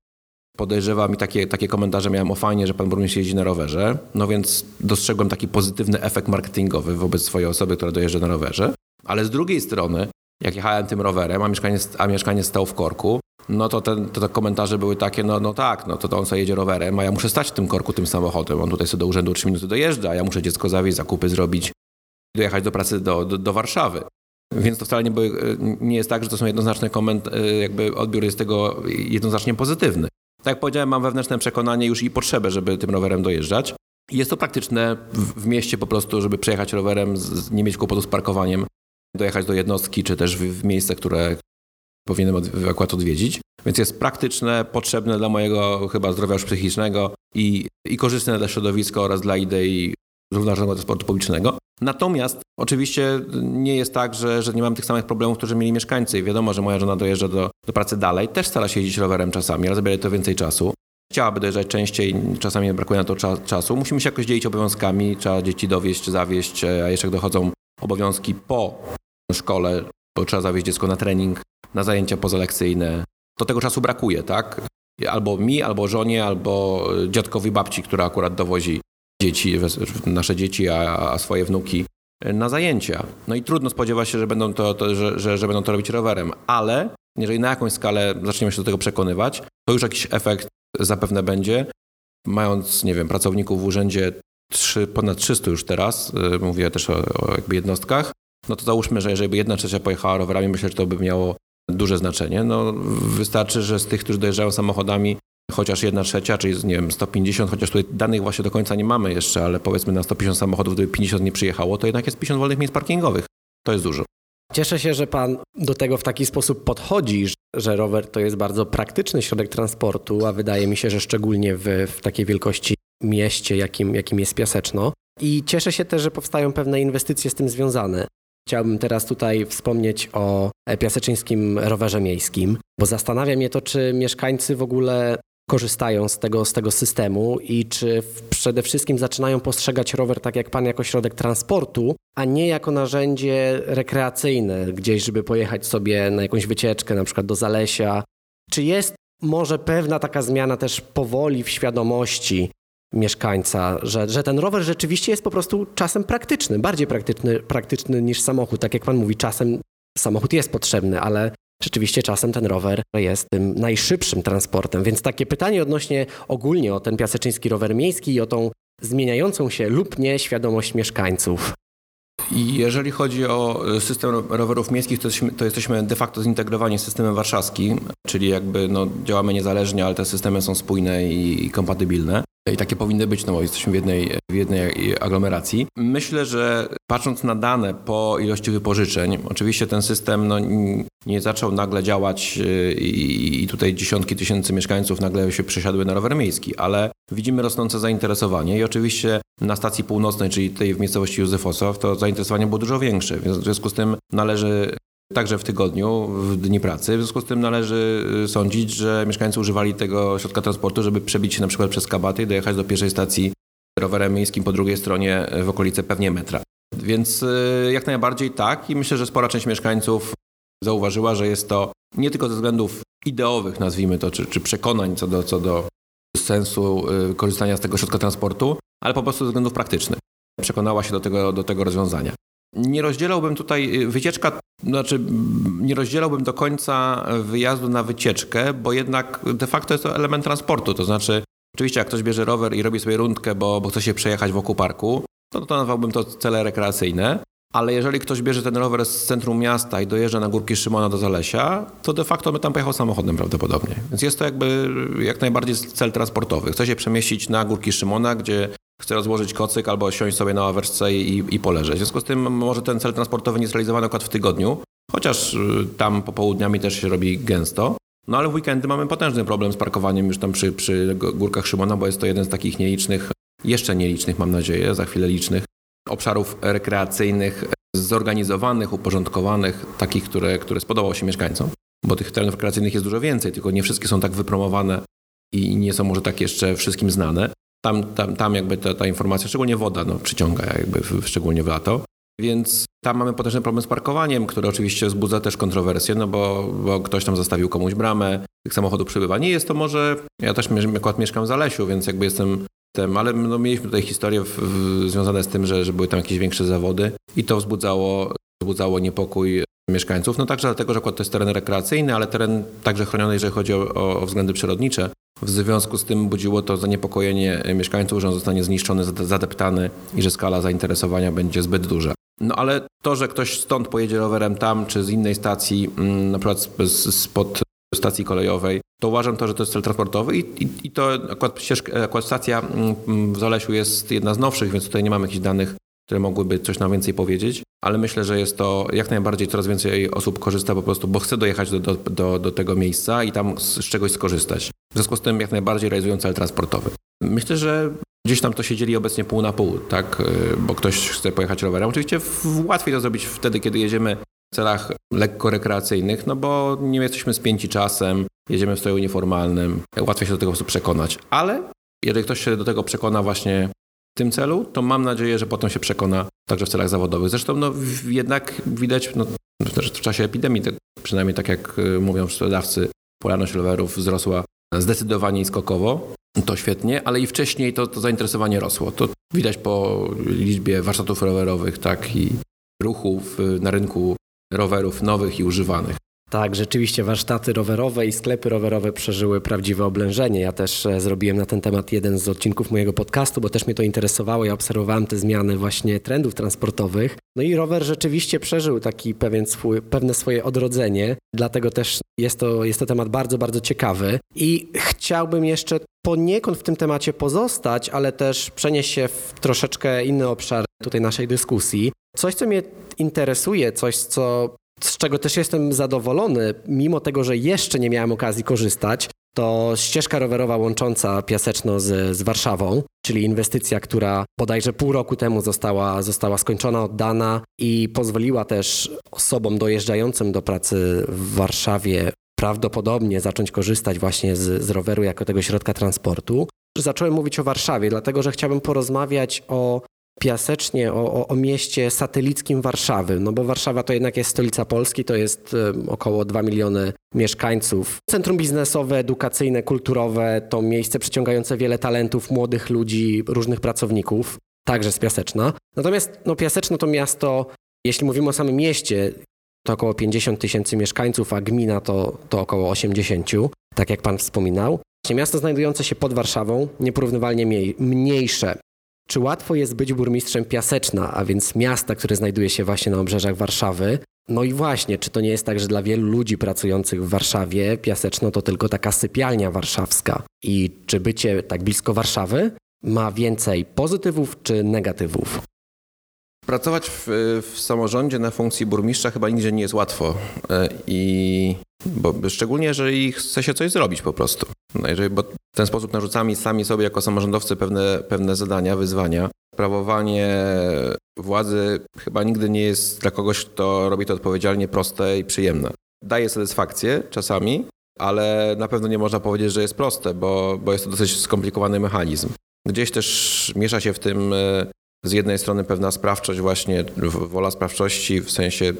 podejrzewam i takie, takie komentarze miałem o fajnie, że pan burmistrz jeździ na rowerze, no więc dostrzegłem taki pozytywny efekt marketingowy wobec swojej osoby, która dojeżdża na rowerze. Ale z drugiej strony, jak jechałem tym rowerem, a mieszkanie, a mieszkanie stał w korku, no to, ten, to te komentarze były takie, no, no tak, no to, to on sobie jedzie rowerem, a ja muszę stać w tym korku tym samochodem. On tutaj sobie do urzędu 3 minuty dojeżdża, a ja muszę dziecko zawieźć, zakupy zrobić, dojechać do pracy do, do, do Warszawy. Więc to wcale nie, nie jest tak, że to są jednoznaczne koment, jakby odbiór jest tego jednoznacznie pozytywny. Tak jak powiedziałem, mam wewnętrzne przekonanie już i potrzebę, żeby tym rowerem dojeżdżać. Jest to praktyczne w, mieście po prostu, żeby przejechać rowerem, nie mieć kłopotu z parkowaniem dojechać do jednostki, czy też w, miejsce, które powinienem akurat odwiedzić. Więc jest praktyczne, potrzebne dla mojego chyba zdrowia już psychicznego i, i korzystne dla środowiska oraz dla idei zrównoważonego transportu publicznego. Natomiast oczywiście nie jest tak, że, że nie mam tych samych problemów, które mieli mieszkańcy. Wiadomo, że moja żona dojeżdża do, do pracy dalej, też stara się jeździć rowerem czasami, ale zabiera to więcej czasu. Chciałaby dojeżdżać częściej, czasami brakuje na to cza czasu. Musimy się jakoś dzielić obowiązkami, trzeba dzieci dowieść, zawieść, a jeszcze dochodzą obowiązki po szkole, bo trzeba zawieźć dziecko na trening, na zajęcia pozalekcyjne. To tego czasu brakuje, tak? Albo mi, albo żonie, albo dziadkowi babci, która akurat dowozi dzieci, nasze dzieci, a, a swoje wnuki na zajęcia. No i trudno spodziewać się, że będą to, to że, że, że będą to robić rowerem, ale jeżeli na jakąś skalę zaczniemy się do tego przekonywać, to już jakiś efekt zapewne będzie. Mając, nie wiem, pracowników w urzędzie 3, ponad 300 już teraz, y, mówię też o, o jakby jednostkach, no to załóżmy, że jeżeli by jedna trzecia pojechała rowerami, myślę, że to by miało duże znaczenie. No, wystarczy, że z tych, którzy dojeżdżają samochodami, chociaż jedna trzecia, czyli nie wiem, 150, chociaż tutaj danych właśnie do końca nie mamy jeszcze, ale powiedzmy na 150 samochodów, gdyby 50 nie przyjechało, to jednak jest 50 wolnych miejsc parkingowych. To jest dużo. Cieszę się, że Pan do tego w taki sposób podchodzi, że rower to jest bardzo praktyczny środek transportu, a wydaje mi się, że szczególnie w, w takiej wielkości mieście, jakim, jakim jest Piaseczno. I cieszę się też, że powstają pewne inwestycje z tym związane. Chciałbym teraz tutaj wspomnieć o piaseczyńskim rowerze miejskim, bo zastanawia mnie to, czy mieszkańcy w ogóle korzystają z tego, z tego systemu i czy przede wszystkim zaczynają postrzegać rower tak jak pan jako środek transportu, a nie jako narzędzie rekreacyjne, gdzieś, żeby pojechać sobie na jakąś wycieczkę, na przykład do Zalesia. Czy jest może pewna taka zmiana też powoli w świadomości mieszkańca, że, że ten rower rzeczywiście jest po prostu czasem praktyczny, bardziej praktyczny, praktyczny niż samochód. Tak jak pan mówi, czasem samochód jest potrzebny, ale rzeczywiście czasem ten rower jest tym najszybszym transportem. Więc takie pytanie odnośnie ogólnie o ten piaseczyński rower miejski i o tą zmieniającą się lub nie świadomość mieszkańców. Jeżeli chodzi o system rowerów miejskich, to jesteśmy, de facto zintegrowani z systemem warszawskim, czyli jakby no, działamy niezależnie, ale te systemy są spójne i, i kompatybilne. I takie powinny być, no bo jesteśmy w jednej, w jednej aglomeracji. Myślę, że patrząc na dane po ilości wypożyczeń, oczywiście ten system no, nie zaczął nagle działać y, i tutaj dziesiątki tysięcy mieszkańców nagle się przesiadły na rower miejski, ale widzimy rosnące zainteresowanie i oczywiście na stacji północnej, czyli tej w miejscowości Józefosow, to zainteresowanie było dużo większe. W związku z tym należy także w tygodniu, w dni pracy. W związku z tym należy y, sądzić, że mieszkańcy używali tego środka transportu, żeby przebić się na przykład przez Kabaty i dojechać do pierwszej stacji rowerem miejskim po drugiej stronie w okolice pewnie metra. Więc y, jak najbardziej tak i myślę, że spora część mieszkańców zauważyła, że jest to nie tylko ze względów ideowych, nazwijmy to, czy, czy przekonań co do, co do sensu y, korzystania z tego środka transportu, ale po prostu ze względów praktycznych. Przekonała się do tego, do tego rozwiązania. Nie rozdzielałbym tutaj y, wycieczka, znaczy nie rozdzielałbym do końca wyjazdu na wycieczkę, bo jednak de facto jest to element transportu. To znaczy, oczywiście jak ktoś bierze rower i robi sobie rundkę, bo, bo chce się przejechać wokół parku, to, to nazwałbym to cele rekreacyjne. Ale jeżeli ktoś bierze ten rower z centrum miasta i dojeżdża na górki Szymona do Zalesia, to de facto my tam pojechał samochodem prawdopodobnie. Więc jest to jakby jak najbardziej cel transportowy. Chce się przemieścić na górki Szymona, gdzie chce rozłożyć kocyk albo siąść sobie na ławeczce i, i poleżeć. W związku z tym może ten cel transportowy nie jest realizowany akurat w tygodniu, chociaż y, tam popołudniami też się robi gęsto. No ale w weekendy mamy potężny problem z parkowaniem już tam przy, przy górkach Szymona, bo jest to jeden z takich nielicznych, jeszcze nielicznych mam nadzieję, za chwilę licznych obszarów rekreacyjnych zorganizowanych, uporządkowanych, takich, które, które spodobało się mieszkańcom. Bo tych terenów rekreacyjnych jest dużo więcej, tylko nie wszystkie są tak wypromowane i nie są może tak jeszcze wszystkim znane. Tam, tam, tam jakby ta, ta informacja, szczególnie woda, no, przyciąga jakby w, szczególnie w lato. Więc tam mamy potężny problem z parkowaniem, który oczywiście wzbudza też kontrowersje, no bo, bo ktoś tam zostawił komuś bramę, tych samochodów przybywa. Nie jest to może, ja też akurat mieszkam w Zalesiu, więc jakby jestem ale no, mieliśmy tutaj historie w, w, związane z tym, że, że były tam jakieś większe zawody i to wzbudzało, wzbudzało niepokój mieszkańców. No także dlatego, że to jest teren rekreacyjny, ale teren także chroniony, jeżeli chodzi o, o, względy przyrodnicze. W związku z tym budziło to zaniepokojenie mieszkańców, że on zostanie zniszczony, zadeptany i że skala zainteresowania będzie zbyt duża. No ale to, że ktoś stąd pojedzie rowerem tam, czy z innej stacji, mm, na przykład spod stacji kolejowej, to uważam to, że to jest cel transportowy i, i, i to akurat, ścieżka, akurat stacja mm, w Zalesiu jest jedna z nowszych, więc tutaj nie mamy jakichś danych, które mogłyby coś nam więcej powiedzieć, ale myślę, że jest to jak najbardziej coraz więcej osób korzysta po prostu, bo chce dojechać do, do, do, do tego miejsca i tam z, z czegoś skorzystać. W związku z tym jak najbardziej realizują cel transportowy. Myślę, że gdzieś tam to się dzieli obecnie pół na pół, tak, y, bo ktoś chce pojechać rowerem. Oczywiście łatwiej to zrobić wtedy, kiedy jedziemy celach lekko rekreacyjnych, no bo nie jesteśmy spięci czasem, jedziemy w stroju nieformalnym, łatwiej się do tego przekonać. Ale jeżeli ktoś się do tego przekona właśnie w tym celu, to mam nadzieję, że potem się przekona także w celach zawodowych. Zresztą no, jednak widać, no, w czasie epidemii, przynajmniej tak jak y, mówią sprzedawcy, polarność rowerów wzrosła zdecydowanie i skokowo. to świetnie, ale i wcześniej to, to zainteresowanie rosło. To widać po liczbie warsztatów rowerowych, tak, i ruchów y, na rynku rowerów nowych i używanych. Tak, rzeczywiście warsztaty rowerowe i sklepy rowerowe przeżyły prawdziwe oblężenie. Ja też e, zrobiłem na ten temat jeden z odcinków mojego podcastu, bo też mnie to interesowało. Ja obserwowałem te zmiany właśnie trendów transportowych. No i rower rzeczywiście przeżył taki pewien swój, pewne swoje odrodzenie, dlatego też jest to, jest to temat bardzo, bardzo ciekawy. I chciałbym jeszcze poniekąd w tym temacie pozostać, ale też przenieść się w troszeczkę inny obszar tutaj naszej dyskusji. Coś, co mnie interesuje, coś, co z czego też jestem zadowolony, mimo tego, że jeszcze nie miałem okazji korzystać, to ścieżka rowerowa łącząca Piaseczno z, z Warszawą, czyli inwestycja, która bodajże pół roku temu została, została skończona, oddana i pozwoliła też osobom dojeżdżającym do pracy w Warszawie prawdopodobnie zacząć korzystać właśnie z, z roweru jako tego środka transportu. Zacząłem mówić o Warszawie, dlatego że chciałbym porozmawiać o Piasecznie o, o, o, mieście satelickim Warszawy, no bo Warszawa to jednak jest stolica Polski, to jest około 2 miliony mieszkańców. Centrum biznesowe, edukacyjne, kulturowe to miejsce przyciągające wiele talentów, młodych ludzi, różnych pracowników, także z Piaseczna. Natomiast no, Piaseczno to miasto, jeśli mówimy o samym mieście, to około 50 tysięcy mieszkańców, a gmina to, to około 80, tak jak pan wspominał. Miasto znajdujące się pod Warszawą, nieporównywalnie mniejsze czy łatwo jest być burmistrzem Piaseczna, a więc miasta, które znajduje się właśnie na obrzeżach Warszawy? No i właśnie, czy to nie jest tak, że dla wielu ludzi pracujących w Warszawie Piaseczno to tylko taka sypialnia warszawska? I czy bycie tak blisko Warszawy ma więcej pozytywów czy negatywów? Pracować w, w, samorządzie na funkcji burmistrza chyba nigdzie nie jest łatwo. E, I bo szczególnie jeżeli chce się coś zrobić po prostu. No jeżeli, bo w ten sposób narzucamy sami sobie jako samorządowcy pewne, pewne zadania, wyzwania. Sprawowanie władzy chyba nigdy nie jest dla kogoś, kto robi to odpowiedzialnie, proste i przyjemne. Daje satysfakcję czasami, ale na pewno nie można powiedzieć, że jest proste, bo, bo jest to dosyć skomplikowany mechanizm. Gdzieś też miesza się w tym e, z jednej strony pewna sprawczość właśnie, wola sprawczości w sensie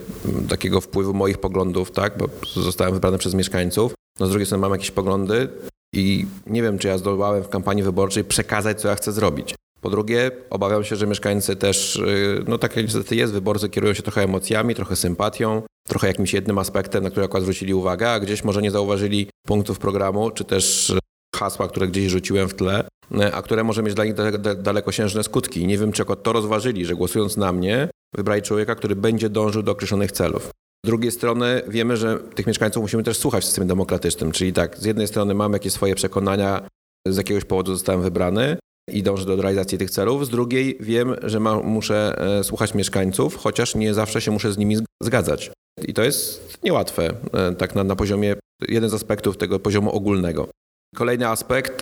takiego wpływu moich poglądów, tak, bo zostałem wybrany przez mieszkańców. No z drugiej strony mam jakieś poglądy i nie wiem, czy ja zdołałem w kampanii wyborczej przekazać, co ja chcę zrobić. Po drugie, obawiam się, że mieszkańcy też, y, no tak jak niestety jest, wyborcy kierują się trochę emocjami, trochę sympatią, trochę jakimś jednym aspektem, na który akurat zwrócili uwagę, a gdzieś może nie zauważyli punktów programu, czy też hasła, które gdzieś rzuciłem w tle, e, a które może mieć dla nich dalekosiężne skutki. Nie wiem, czy to rozważyli, że głosując na mnie, wybrali człowieka, który będzie dążył do określonych celów. Z drugiej strony wiemy, że tych mieszkańców musimy też słuchać w systemie demokratycznym, czyli tak, z jednej strony mam jakieś swoje przekonania, z jakiegoś powodu zostałem wybrany i dążę do realizacji tych celów, z drugiej wiem, że ma, muszę e, słuchać mieszkańców, chociaż nie zawsze się muszę z nimi zgadzać. I to jest niełatwe, e, tak na, na poziomie, jeden z aspektów tego poziomu ogólnego. Kolejny aspekt.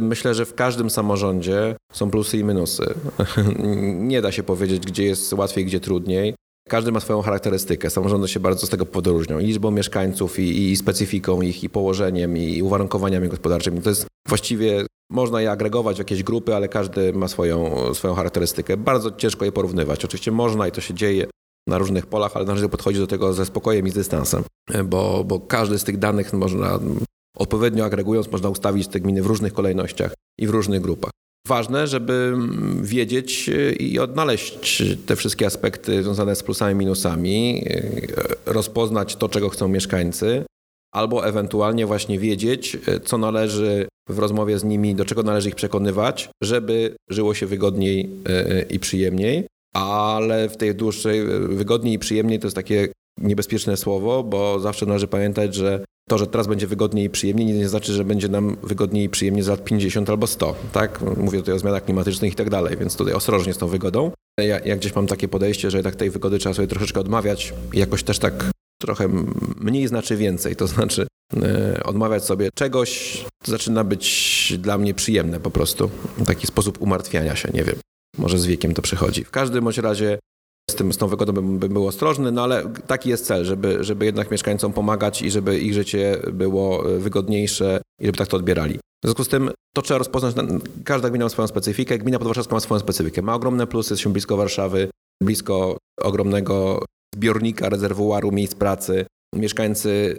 Myślę, że w każdym samorządzie są plusy i minusy. Nie da się powiedzieć, gdzie jest łatwiej, gdzie trudniej. Każdy ma swoją charakterystykę. Samorządy się bardzo z tego powodu różnią. I liczbą mieszkańców, i, i specyfiką ich, i położeniem, i uwarunkowaniami gospodarczymi. To jest właściwie, można je agregować w jakieś grupy, ale każdy ma swoją, swoją charakterystykę. Bardzo ciężko je porównywać. Oczywiście można i to się dzieje na różnych polach, ale należy podchodzić do tego ze spokojem i z dystansem, bo, bo każdy z tych danych można Odpowiednio agregując, można ustawić te gminy w różnych kolejnościach i w różnych grupach. Ważne, żeby wiedzieć i odnaleźć te wszystkie aspekty związane z plusami, minusami, rozpoznać to, czego chcą mieszkańcy, albo ewentualnie właśnie wiedzieć, co należy w rozmowie z nimi, do czego należy ich przekonywać, żeby żyło się wygodniej i przyjemniej. Ale w tej dłuższej, wygodniej i przyjemniej to jest takie niebezpieczne słowo, bo zawsze należy pamiętać, że to, że teraz będzie wygodniej i przyjemniej, nie znaczy, że będzie nam wygodniej i przyjemnie za lat 50 albo 100, tak? Mówię tutaj o zmianach klimatycznych i tak dalej, więc tutaj ostrożnie z tą wygodą. Ja, ja gdzieś mam takie podejście, że tak tej wygody trzeba sobie troszeczkę odmawiać i jakoś też tak trochę mniej znaczy więcej, to znaczy yy, odmawiać sobie czegoś, zaczyna być dla mnie przyjemne po prostu. Taki sposób umartwiania się, nie wiem. Może z wiekiem to przychodzi. W każdym bądź razie z, tym, z tą wygodą bym, bym był ostrożny, no ale taki jest cel, żeby, żeby jednak mieszkańcom pomagać i żeby ich życie było e, wygodniejsze i żeby tak to odbierali. W związku z tym to trzeba rozpoznać, każda gmina ma swoją specyfikę, gmina podwarszawska ma swoją specyfikę. Ma ogromne plusy, jesteśmy blisko Warszawy, blisko ogromnego zbiornika, rezerwuaru, miejsc pracy. Mieszkańcy,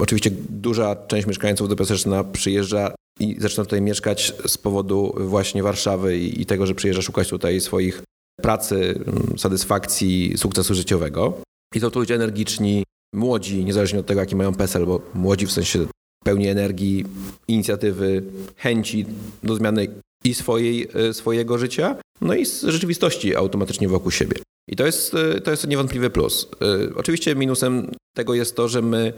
oczywiście duża część mieszkańców do Piaseczna przyjeżdża i zaczyna tutaj mieszkać z powodu właśnie Warszawy i tego, że przyjeżdża szukać tutaj swoich pracy, mm, satysfakcji, sukcesu życiowego. I są to ludzie energiczni, młodzi, niezależnie od tego, jaki mają PESEL, bo młodzi w sensie pełni energii, inicjatywy, chęci do zmiany i swojej, e, swojego życia, no i z rzeczywistości automatycznie wokół siebie. I to jest, e, to jest niewątpliwy plus. E, oczywiście minusem tego jest to, że my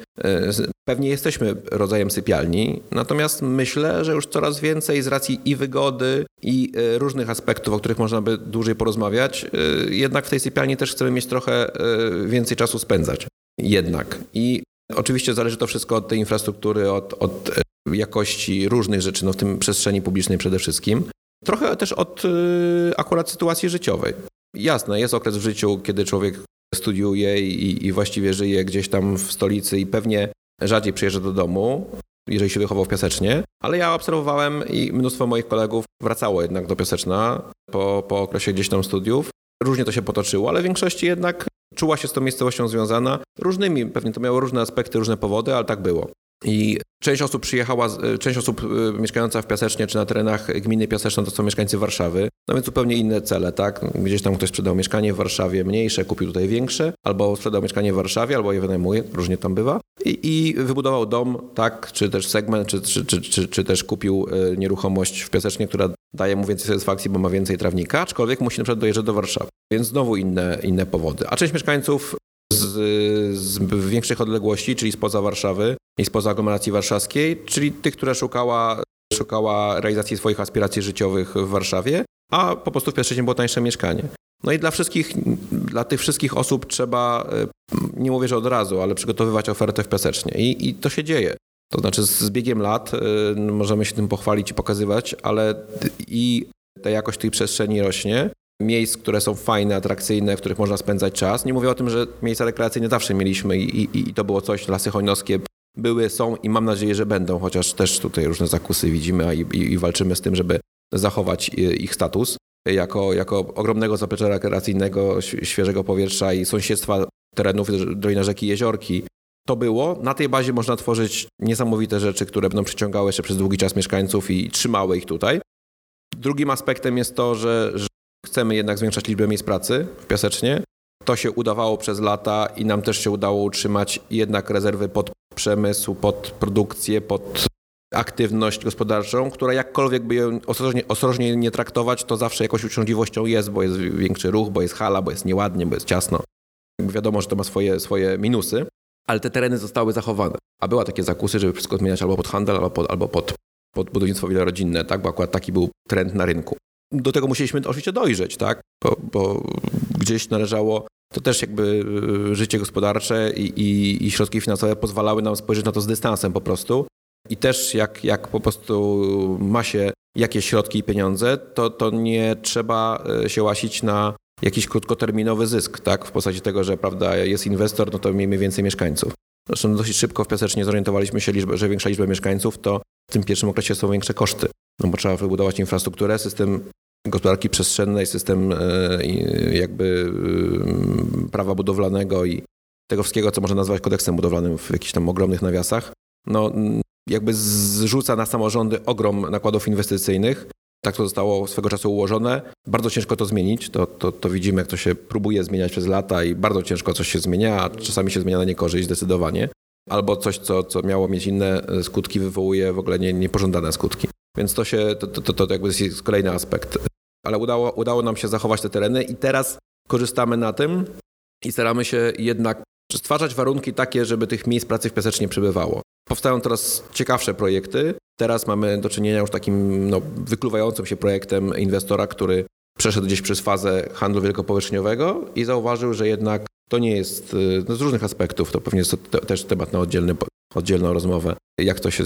pewnie jesteśmy rodzajem sypialni, natomiast myślę, że już coraz więcej z racji i wygody, i różnych aspektów, o których można by dłużej porozmawiać, jednak w tej sypialni też chcemy mieć trochę więcej czasu spędzać. Jednak. I oczywiście zależy to wszystko od tej infrastruktury, od, od jakości różnych rzeczy, no w tym przestrzeni publicznej przede wszystkim. Trochę też od y, akurat sytuacji życiowej. Jasne, jest okres w życiu, kiedy człowiek studiuje i, i właściwie żyje gdzieś tam w stolicy i pewnie rzadziej przyjeżdża do domu, jeżeli się wychował w Piasecznie, ale ja obserwowałem i mnóstwo moich kolegów wracało jednak do Piaseczna po, po okresie gdzieś tam studiów. Różnie to się potoczyło, ale w większości jednak czuła się z tą miejscowością związana różnymi, pewnie to miało różne aspekty, różne powody, ale tak było. I część osób przyjechała, e, część osób e, mieszkająca w Piasecznie czy na terenach gminy Piaseczna to są mieszkańcy Warszawy, no więc zupełnie inne cele, tak? Gdzieś tam ktoś sprzedał mieszkanie w Warszawie mniejsze, kupił tutaj większe, albo sprzedał mieszkanie w Warszawie, albo je wynajmuje, różnie tam bywa. I, i wybudował dom, tak? Czy też segment, czy, czy, czy, czy, czy też kupił e, nieruchomość w Piasecznie, która daje mu więcej satysfakcji, bo ma więcej trawnika, aczkolwiek musi na przykład dojeżdżać do Warszawy. Więc znowu inne, inne powody. A część mieszkańców z, większych odległości, czyli spoza Warszawy i spoza aglomeracji warszawskiej, czyli tych, która szukała, szukała realizacji swoich aspiracji życiowych w Warszawie, a po prostu w Piastrzynie było tańsze mieszkanie. No i dla wszystkich, dla tych wszystkich osób trzeba, e, nie mówię, że od razu, ale przygotowywać ofertę w Piasecznie. I, i to się dzieje. To znaczy z biegiem lat y, możemy się tym pochwalić i pokazywać, ale i ta jakość tej przestrzeni rośnie, miejsc, które są fajne, atrakcyjne, w których można spędzać czas. Nie mówię o tym, że miejsca rekreacyjne zawsze mieliśmy i, i, i to było coś, lasy hojnowskie były, są i mam nadzieję, że będą, chociaż też tutaj różne zakusy widzimy i, i, walczymy z tym, żeby zachować ich status jako, jako ogromnego zaplecza rekreacyjnego, świeżego powietrza i sąsiedztwa terenów Dolina Rzeki Jeziorki. To było. Na tej bazie można tworzyć niesamowite rzeczy, które będą przyciągały jeszcze przez długi czas mieszkańców i trzymały ich tutaj. Drugim aspektem jest to, że, że Chcemy jednak zwiększać liczbę miejsc pracy w Piasecznie. To się udawało przez lata i nam też się udało utrzymać jednak rezerwy pod przemysł, pod produkcję, pod aktywność gospodarczą, która jakkolwiek by ją ostrożnie, ostrożnie nie traktować, to zawsze jakąś uciążliwością jest, bo jest większy ruch, bo jest hala, bo jest nieładnie, bo jest ciasno. Wiadomo, że to ma swoje, swoje minusy, ale te tereny zostały zachowane. A była takie zakusy, żeby wszystko zmieniać albo pod handel, albo pod, albo pod, pod budownictwo wielorodzinne, tak? bo akurat taki był trend na rynku do tego musieliśmy oczywiście dojrzeć, tak? Bo, bo gdzieś należało, to też jakby y, życie gospodarcze i, i, i, środki finansowe pozwalały nam spojrzeć na to z dystansem po prostu. I też jak, jak po prostu ma się jakieś środki i pieniądze, to, to nie trzeba y, się łasić na jakiś krótkoterminowy zysk, tak? W postaci tego, że prawda, jest inwestor, no to miejmy więcej mieszkańców. Zresztą dosyć szybko w Piasecznie zorientowaliśmy się, że większa liczba mieszkańców to w tym pierwszym okresie są większe koszty no bo trzeba wybudować infrastrukturę, system gospodarki przestrzennej, system e, jakby e, prawa budowlanego i tego wszystkiego, co można nazwać kodeksem budowlanym w jakichś tam ogromnych nawiasach, no jakby zrzuca na samorządy ogrom nakładów inwestycyjnych. Tak to zostało swego czasu ułożone. Bardzo ciężko to zmienić. To, to, to widzimy, jak to się próbuje zmieniać przez lata i bardzo ciężko coś się zmienia, a czasami się zmienia na niekorzyść zdecydowanie. Albo coś, co, co miało mieć inne skutki, wywołuje w ogóle nie, niepożądane skutki. Więc to się, to, to, to, jakby jest kolejny aspekt. Ale udało, udało nam się zachować te tereny i teraz korzystamy na tym i staramy się jednak stwarzać warunki takie, żeby tych miejsc pracy w Piasecznie przybywało. Powstają coraz ciekawsze projekty. Teraz mamy do czynienia już takim no, wykluwającym się projektem inwestora, który przeszedł gdzieś przez fazę handlu wielkopowierzchniowego i zauważył, że jednak to nie jest no, z różnych aspektów, to pewnie jest to też temat na oddzielny oddzielną rozmowę, jak to się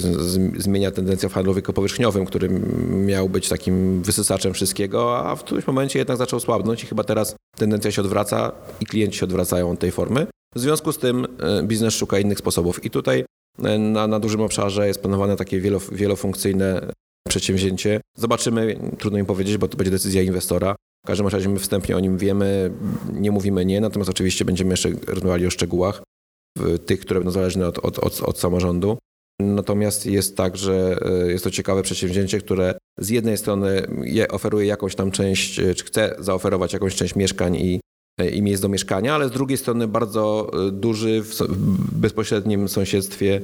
zmienia tendencja w handlu wielkopowierzchniowym, który miał być takim wysysaczem wszystkiego, a w którymś momencie jednak zaczął słabnąć i chyba teraz tendencja się odwraca i klienci się odwracają od tej formy. W związku z tym e, biznes szuka innych sposobów i tutaj e, na, na dużym obszarze jest planowane takie wielof, wielofunkcyjne przedsięwzięcie. Zobaczymy, trudno mi powiedzieć, bo to będzie decyzja inwestora. W każdym razie my wstępnie o nim wiemy, nie mówimy nie, natomiast oczywiście będziemy jeszcze rozmawiali o szczegółach tych, które będą zależne od, od, od, od samorządu. Natomiast jest tak, że e, jest to ciekawe przedsięwzięcie, które z jednej strony oferuje jakąś tam część, e, czy chce zaoferować jakąś część mieszkań i, e, i miejsc do mieszkania, ale z drugiej strony bardzo duży w bezpośrednim sąsiedztwie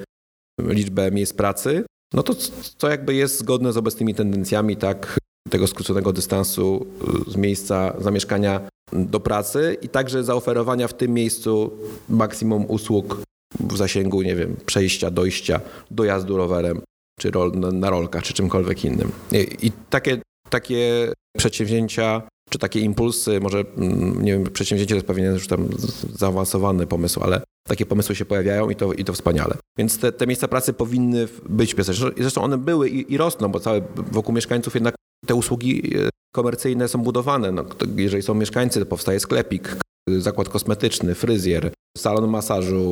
liczbę miejsc pracy. No to co jakby jest zgodne z obecnymi tendencjami, tak, tego skróconego dystansu z miejsca zamieszkania do pracy i także zaoferowania w tym miejscu maksimum usług w zasięgu, nie wiem, przejścia, dojścia, dojazdu rowerem, czy rol, na rolkach, czy czymkolwiek innym. I, i takie, takie przedsięwzięcia, czy takie impulsy, może, mm, nie wiem, przedsięwzięcie to jest pewnie już tam zaawansowany pomysł, ale takie pomysły się pojawiają i to, i to wspaniale. Więc te, te miejsca pracy powinny być w Zresztą one były i, i rosną, bo całe wokół mieszkańców jednak te usługi e, komercyjne są budowane. No, jeżeli są mieszkańcy, to powstaje sklepik, zakład kosmetyczny, fryzjer, salon masażu,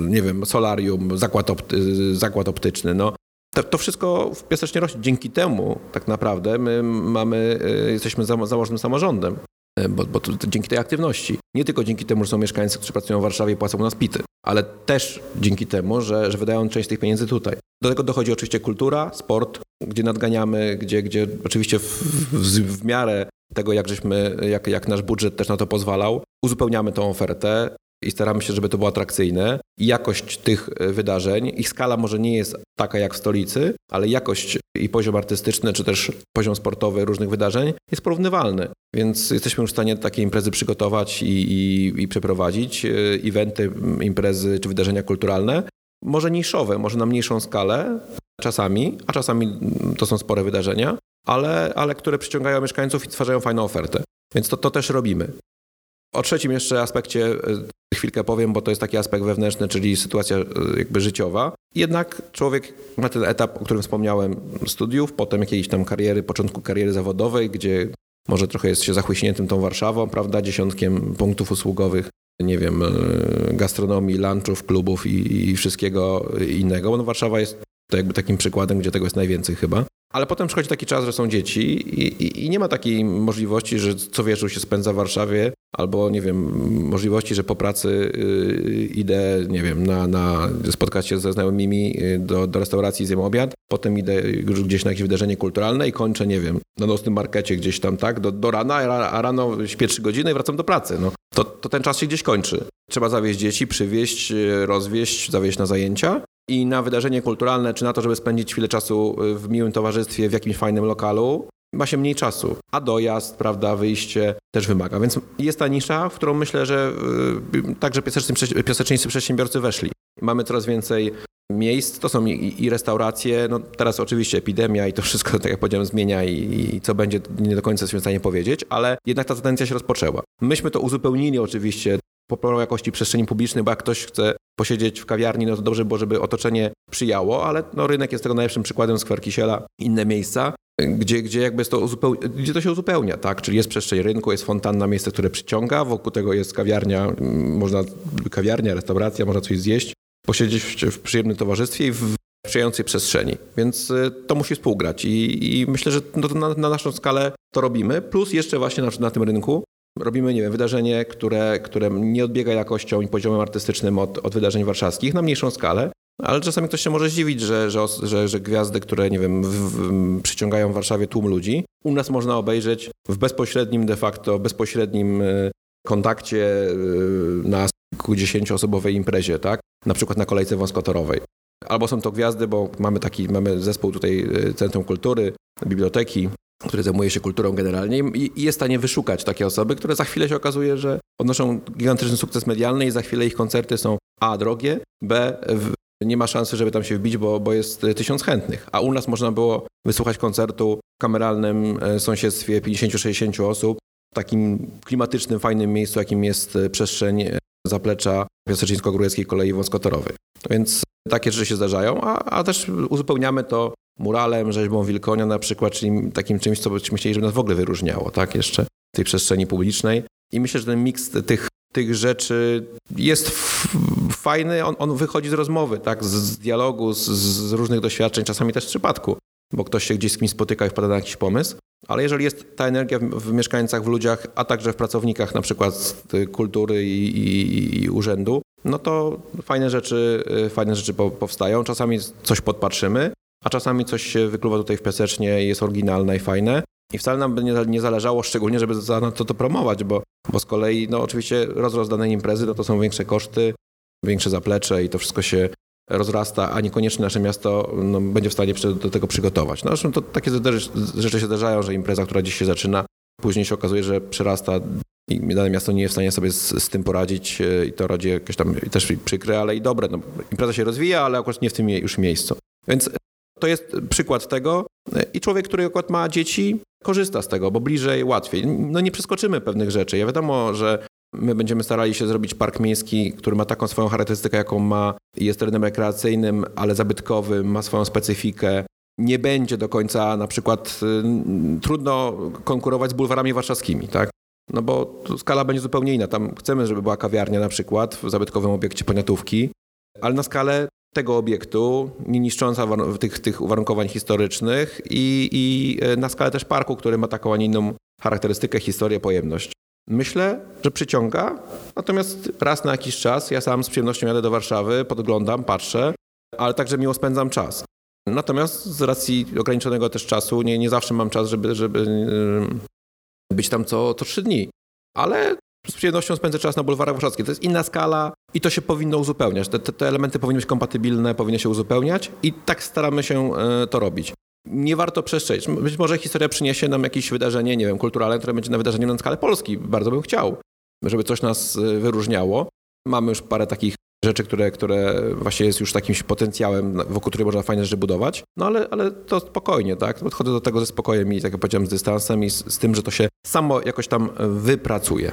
nie wiem, solarium, zakład, opty, zakład optyczny. No, to, to, wszystko w Piasecznie rośnie. Dzięki temu tak naprawdę my mamy, e, jesteśmy zamożnym samorządem. E, bo, bo to, to dzięki tej aktywności. Nie tylko dzięki temu, że są mieszkańcy, którzy pracują w Warszawie płacą nas pity, ale też dzięki temu, że, że wydają część tych pieniędzy tutaj. Do tego dochodzi oczywiście kultura, sport, gdzie nadganiamy, gdzie, gdzie oczywiście w, w, w miarę tego, jak, żeśmy, jak, jak nasz budżet też na to pozwalał, uzupełniamy tą ofertę i staramy się, żeby to było atrakcyjne. I jakość tych e, wydarzeń, ich skala może nie jest taka jak w stolicy, ale jakość i poziom artystyczny, czy też poziom sportowy różnych wydarzeń jest porównywalny. Więc jesteśmy już w stanie takie imprezy przygotować i, i, i przeprowadzić, e, eventy, imprezy czy wydarzenia kulturalne, może niszowe, może na mniejszą skalę czasami, a czasami to są spore wydarzenia, ale, ale które przyciągają mieszkańców i stwarzają fajną ofertę. Więc to, to też robimy. O trzecim jeszcze aspekcie e, chwilkę powiem, bo to jest taki aspekt wewnętrzny, czyli sytuacja e, jakby życiowa. Jednak człowiek ma ten etap, o którym wspomniałem, studiów, potem jakiejś tam kariery, początku kariery zawodowej, gdzie może trochę jest się zachłyśniętym tą Warszawą, prawda, dziesiątkiem punktów usługowych, nie wiem, e, gastronomii, lunchów, klubów i, i wszystkiego innego. No Warszawa jest to jakby takim przykładem, gdzie tego jest najwięcej chyba. Ale potem przychodzi taki czas, że są dzieci i, i, i, nie ma takiej możliwości, że co wieczór się spędza w Warszawie, albo nie wiem, możliwości, że po pracy yy, idę, nie wiem, na, na spotkać się ze znajomymi yy, do, do restauracji, zjem obiad, potem idę gdzieś na jakieś wydarzenie kulturalne i kończę, nie wiem, na nocnym markecie gdzieś tam, tak, do, do rana, a rano śpię trzy godziny i wracam do pracy. No. To, to ten czas się gdzieś kończy. Trzeba zawieźć dzieci, przywieźć, yy, rozwieźć, zawieźć na zajęcia i na wydarzenie kulturalne, czy na to, żeby spędzić chwilę czasu y, w miłym towarzystwie w jakimś fajnym lokalu, ma się mniej czasu, a dojazd, prawda, wyjście też wymaga. Więc jest ta nisza, w którą myślę, że y, także piasecznicy przedsiębiorcy weszli. Mamy coraz więcej miejsc, to są i, i, restauracje, no teraz oczywiście epidemia i to wszystko, tak jak powiedziałem, zmienia i, i, co będzie, nie do końca jesteśmy w stanie powiedzieć, ale jednak ta tendencja się rozpoczęła. Myśmy to uzupełnili oczywiście poprawą jakości przestrzeni publicznej, bo jak ktoś chce posiedzieć w kawiarni, no to dobrze było, żeby otoczenie przyjało, ale no, rynek jest tego najlepszym przykładem, skwer Kisiela, inne miejsca, gdzie, gdzie jakby jest to, uzupeł... gdzie to się uzupełnia, tak? Czyli jest przestrzeń rynku, jest fontanna, miejsce, które przyciąga, wokół tego jest kawiarnia, można kawiarnia, restauracja, można coś zjeść, posiedzieć w, w przyjemnym towarzystwie i w sprzyjającej przestrzeni. Więc y, to musi współgrać i, i myślę, że no na, na, naszą skalę to robimy. Plus jeszcze właśnie na, na tym rynku robimy, nie wiem, wydarzenie, które, które nie odbiega jakością i poziomem artystycznym od, od wydarzeń warszawskich na mniejszą skalę. Ale czasami ktoś się może zdziwić, że, że, że, że gwiazdy, które nie wiem, w, w, przyciągają w Warszawie tłum ludzi, u nas można obejrzeć w bezpośrednim de facto, bezpośrednim e, kontakcie e, na kilkudziesięcioosobowej imprezie, tak? Na przykład na kolejce wąskotorowej. Albo są to gwiazdy, bo mamy taki, mamy zespół tutaj e, Centrum Kultury, biblioteki, który zajmuje się kulturą generalnie i jest w stanie wyszukać takie osoby, które za chwilę się okazuje, że odnoszą gigantyczny sukces medialny i za chwilę ich koncerty są A drogie, B nie ma szansy, żeby tam się wbić, bo, bo jest tysiąc chętnych. A u nas można było wysłuchać koncertu w kameralnym e, sąsiedztwie 50-60 osób, w takim klimatycznym, fajnym miejscu, jakim jest e, przestrzeń e, zaplecza Piaseczyńsko-Górskiej Kolei Wąskotorowej. Więc takie rzeczy się zdarzają, a, a też uzupełniamy to muralem, rzeźbą wilkonia na przykład, czyli takim czymś, co byśmy chcieli, żeby nas w ogóle wyróżniało, tak, jeszcze w tej przestrzeni publicznej. I myślę, że ten miks tych, tych rzeczy jest fajny, on, on wychodzi z rozmowy, tak, z, z dialogu, z, z, różnych doświadczeń, czasami też z przypadku, bo ktoś się gdzieś z kimś spotyka i wpada na jakiś pomysł. Ale jeżeli jest ta energia w, w mieszkańcach, w ludziach, a także w pracownikach na przykład kultury i, i, i urzędu, no to fajne rzeczy, fajne rzeczy powstają. Czasami coś podpatrzymy, a czasami coś się wykluwa tutaj w piasecznie i jest oryginalne i fajne. I wcale nam by nie, nie zależało szczególnie, żeby za to, to promować, bo, bo z kolei no oczywiście rozrost danej imprezy no to są większe koszty, większe zaplecze i to wszystko się rozrasta, a niekoniecznie nasze miasto no, będzie w stanie do tego przygotować. No zresztą to takie rzeczy się zdarzają, że impreza, która dziś się zaczyna, później się okazuje, że przerasta i dane miasto nie jest w stanie sobie z, z tym poradzić e, i to rodzi jakieś tam też przykre, ale i dobre. No, impreza się rozwija, ale akurat nie w tym już miejscu. Więc to jest przykład tego i człowiek, który akurat ma dzieci, korzysta z tego, bo bliżej, łatwiej. No nie przeskoczymy pewnych rzeczy. Ja wiadomo, że my będziemy starali się zrobić park miejski, który ma taką swoją charakterystykę, jaką ma, jest terenem rekreacyjnym, ale zabytkowym, ma swoją specyfikę. Nie będzie do końca na przykład y, trudno konkurować z bulwarami warszawskimi, tak? No bo skala będzie zupełnie inna. Tam chcemy, żeby była kawiarnia na przykład w zabytkowym obiekcie poniatówki, ale na skalę tego obiektu, nie niszcząca tych, tych uwarunkowań historycznych i, i e, na skalę też parku, który ma taką, a nie inną charakterystykę, historię, pojemność. Myślę, że przyciąga, natomiast raz na jakiś czas ja sam z przyjemnością jadę do Warszawy, podglądam, patrzę, ale także miło spędzam czas. Natomiast z racji ograniczonego też czasu nie, nie zawsze mam czas, żeby, żeby e, być tam co, co trzy dni. Ale z przyjemnością spędzę czas na bulwarach warszawskich. To jest inna skala i to się powinno uzupełniać. Te, te, elementy powinny być kompatybilne, powinny się uzupełniać i tak staramy się e, to robić. Nie warto przestrzec. Być może historia przyniesie nam jakieś wydarzenie, nie wiem, kulturalne, które będzie na wydarzeniem na skalę Polski. Bardzo bym chciał, żeby coś nas e, wyróżniało. Mamy już parę takich rzeczy, które, które właśnie jest już takim potencjałem, wokół których można fajne rzeczy budować. No ale, ale to spokojnie, tak? Podchodzę do tego ze spokojem i tak jak powiedziałem, z dystansem i z, z tym, że to się samo jakoś tam wypracuje.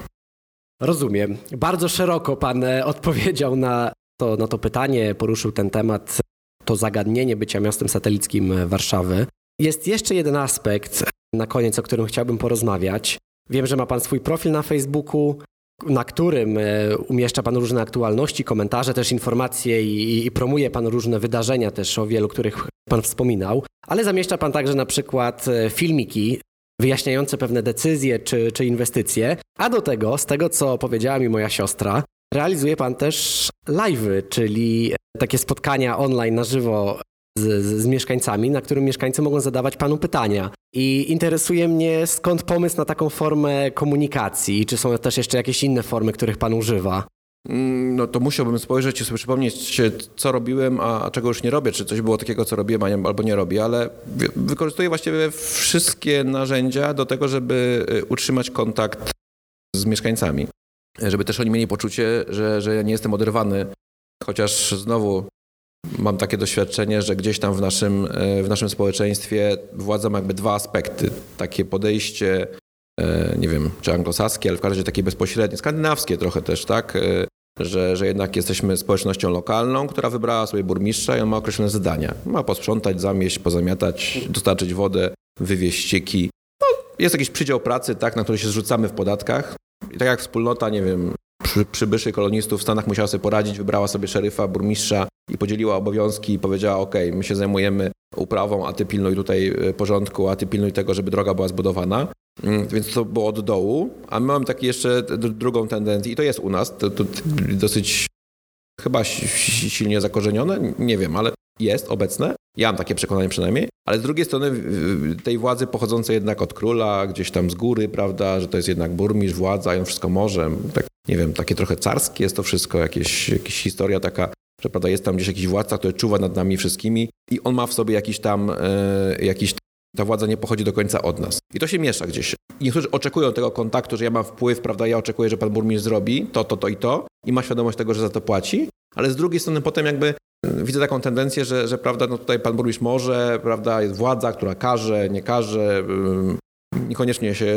Rozumiem. Bardzo szeroko Pan e, odpowiedział na to, na to pytanie, poruszył ten temat, to zagadnienie bycia miastem satelickim e, Warszawy. Jest jeszcze jeden aspekt na koniec, o którym chciałbym porozmawiać. Wiem, że ma Pan swój profil na Facebooku, na którym e, umieszcza Pan różne aktualności, komentarze, też informacje i, i, promuje Pan różne wydarzenia też, o wielu których Pan wspominał, ale zamieszcza Pan także na przykład filmiki wyjaśniające pewne decyzje czy, czy inwestycje. A do tego, z tego co powiedziała mi moja siostra, realizuje pan też live'y, czyli takie spotkania online na żywo z, z, mieszkańcami, na którym mieszkańcy mogą zadawać panu pytania. I interesuje mnie, skąd pomysł na taką formę komunikacji? Czy są też jeszcze jakieś inne formy, których pan używa? Mm, no to musiałbym spojrzeć i sobie przypomnieć, co robiłem, a czego już nie robię, czy coś było takiego, co robiłem albo nie robię, ale wykorzystuję właściwie wszystkie narzędzia do tego, żeby y, utrzymać kontakt z mieszkańcami. Żeby też oni mieli poczucie, że, że ja nie jestem oderwany, chociaż znowu mam takie doświadczenie, że gdzieś tam w naszym, y, w naszym społeczeństwie władza ma jakby dwa aspekty. Takie podejście nie wiem, czy anglosaskie, ale w każdym razie takie bezpośrednie, skandynawskie trochę też, tak? E, że, że jednak jesteśmy społecznością lokalną, która wybrała sobie burmistrza i on ma określone zadania. Ma posprzątać, zamieść, pozamiatać, dostarczyć wodę, wywieźć ścieki. No, jest jakiś przydział pracy, tak, na który się zrzucamy w podatkach. I tak jak wspólnota, nie wiem, przy, przybyszy kolonistów w Stanach musiała sobie poradzić, wybrała sobie szeryfa, burmistrza i podzieliła obowiązki i powiedziała, ok, my się zajmujemy uprawą, a ty pilnuj tutaj e, porządku, a ty pilnuj tego, żeby droga była zbudowana. Mm, więc to było od dołu, a my mamy taki jeszcze drugą tendencję i to jest u nas, to, to dosyć chyba silnie zakorzenione, nie wiem, ale jest obecne. Ja mam takie przekonanie przynajmniej, ale z drugiej strony tej władzy pochodzącej jednak od króla, gdzieś tam z góry, prawda, że to jest jednak burmistrz, władza i on wszystko może. Tak, nie wiem, takie trochę carskie jest to wszystko, jakieś, jakaś historia taka, że prawda, jest tam gdzieś jakiś władca, który czuwa nad nami wszystkimi i on ma w sobie jakiś tam, e, jakiś ta władza nie pochodzi do końca od nas. I to się miesza gdzieś. Niektórzy oczekują tego kontaktu, że ja mam wpływ, prawda, ja oczekuję, że pan burmistrz zrobi to, to, to i to i ma świadomość tego, że za to płaci, ale z drugiej strony potem jakby y, widzę taką tendencję, że, że prawda, no tutaj pan burmistrz może, prawda, jest władza, która każe, nie każe, niekoniecznie się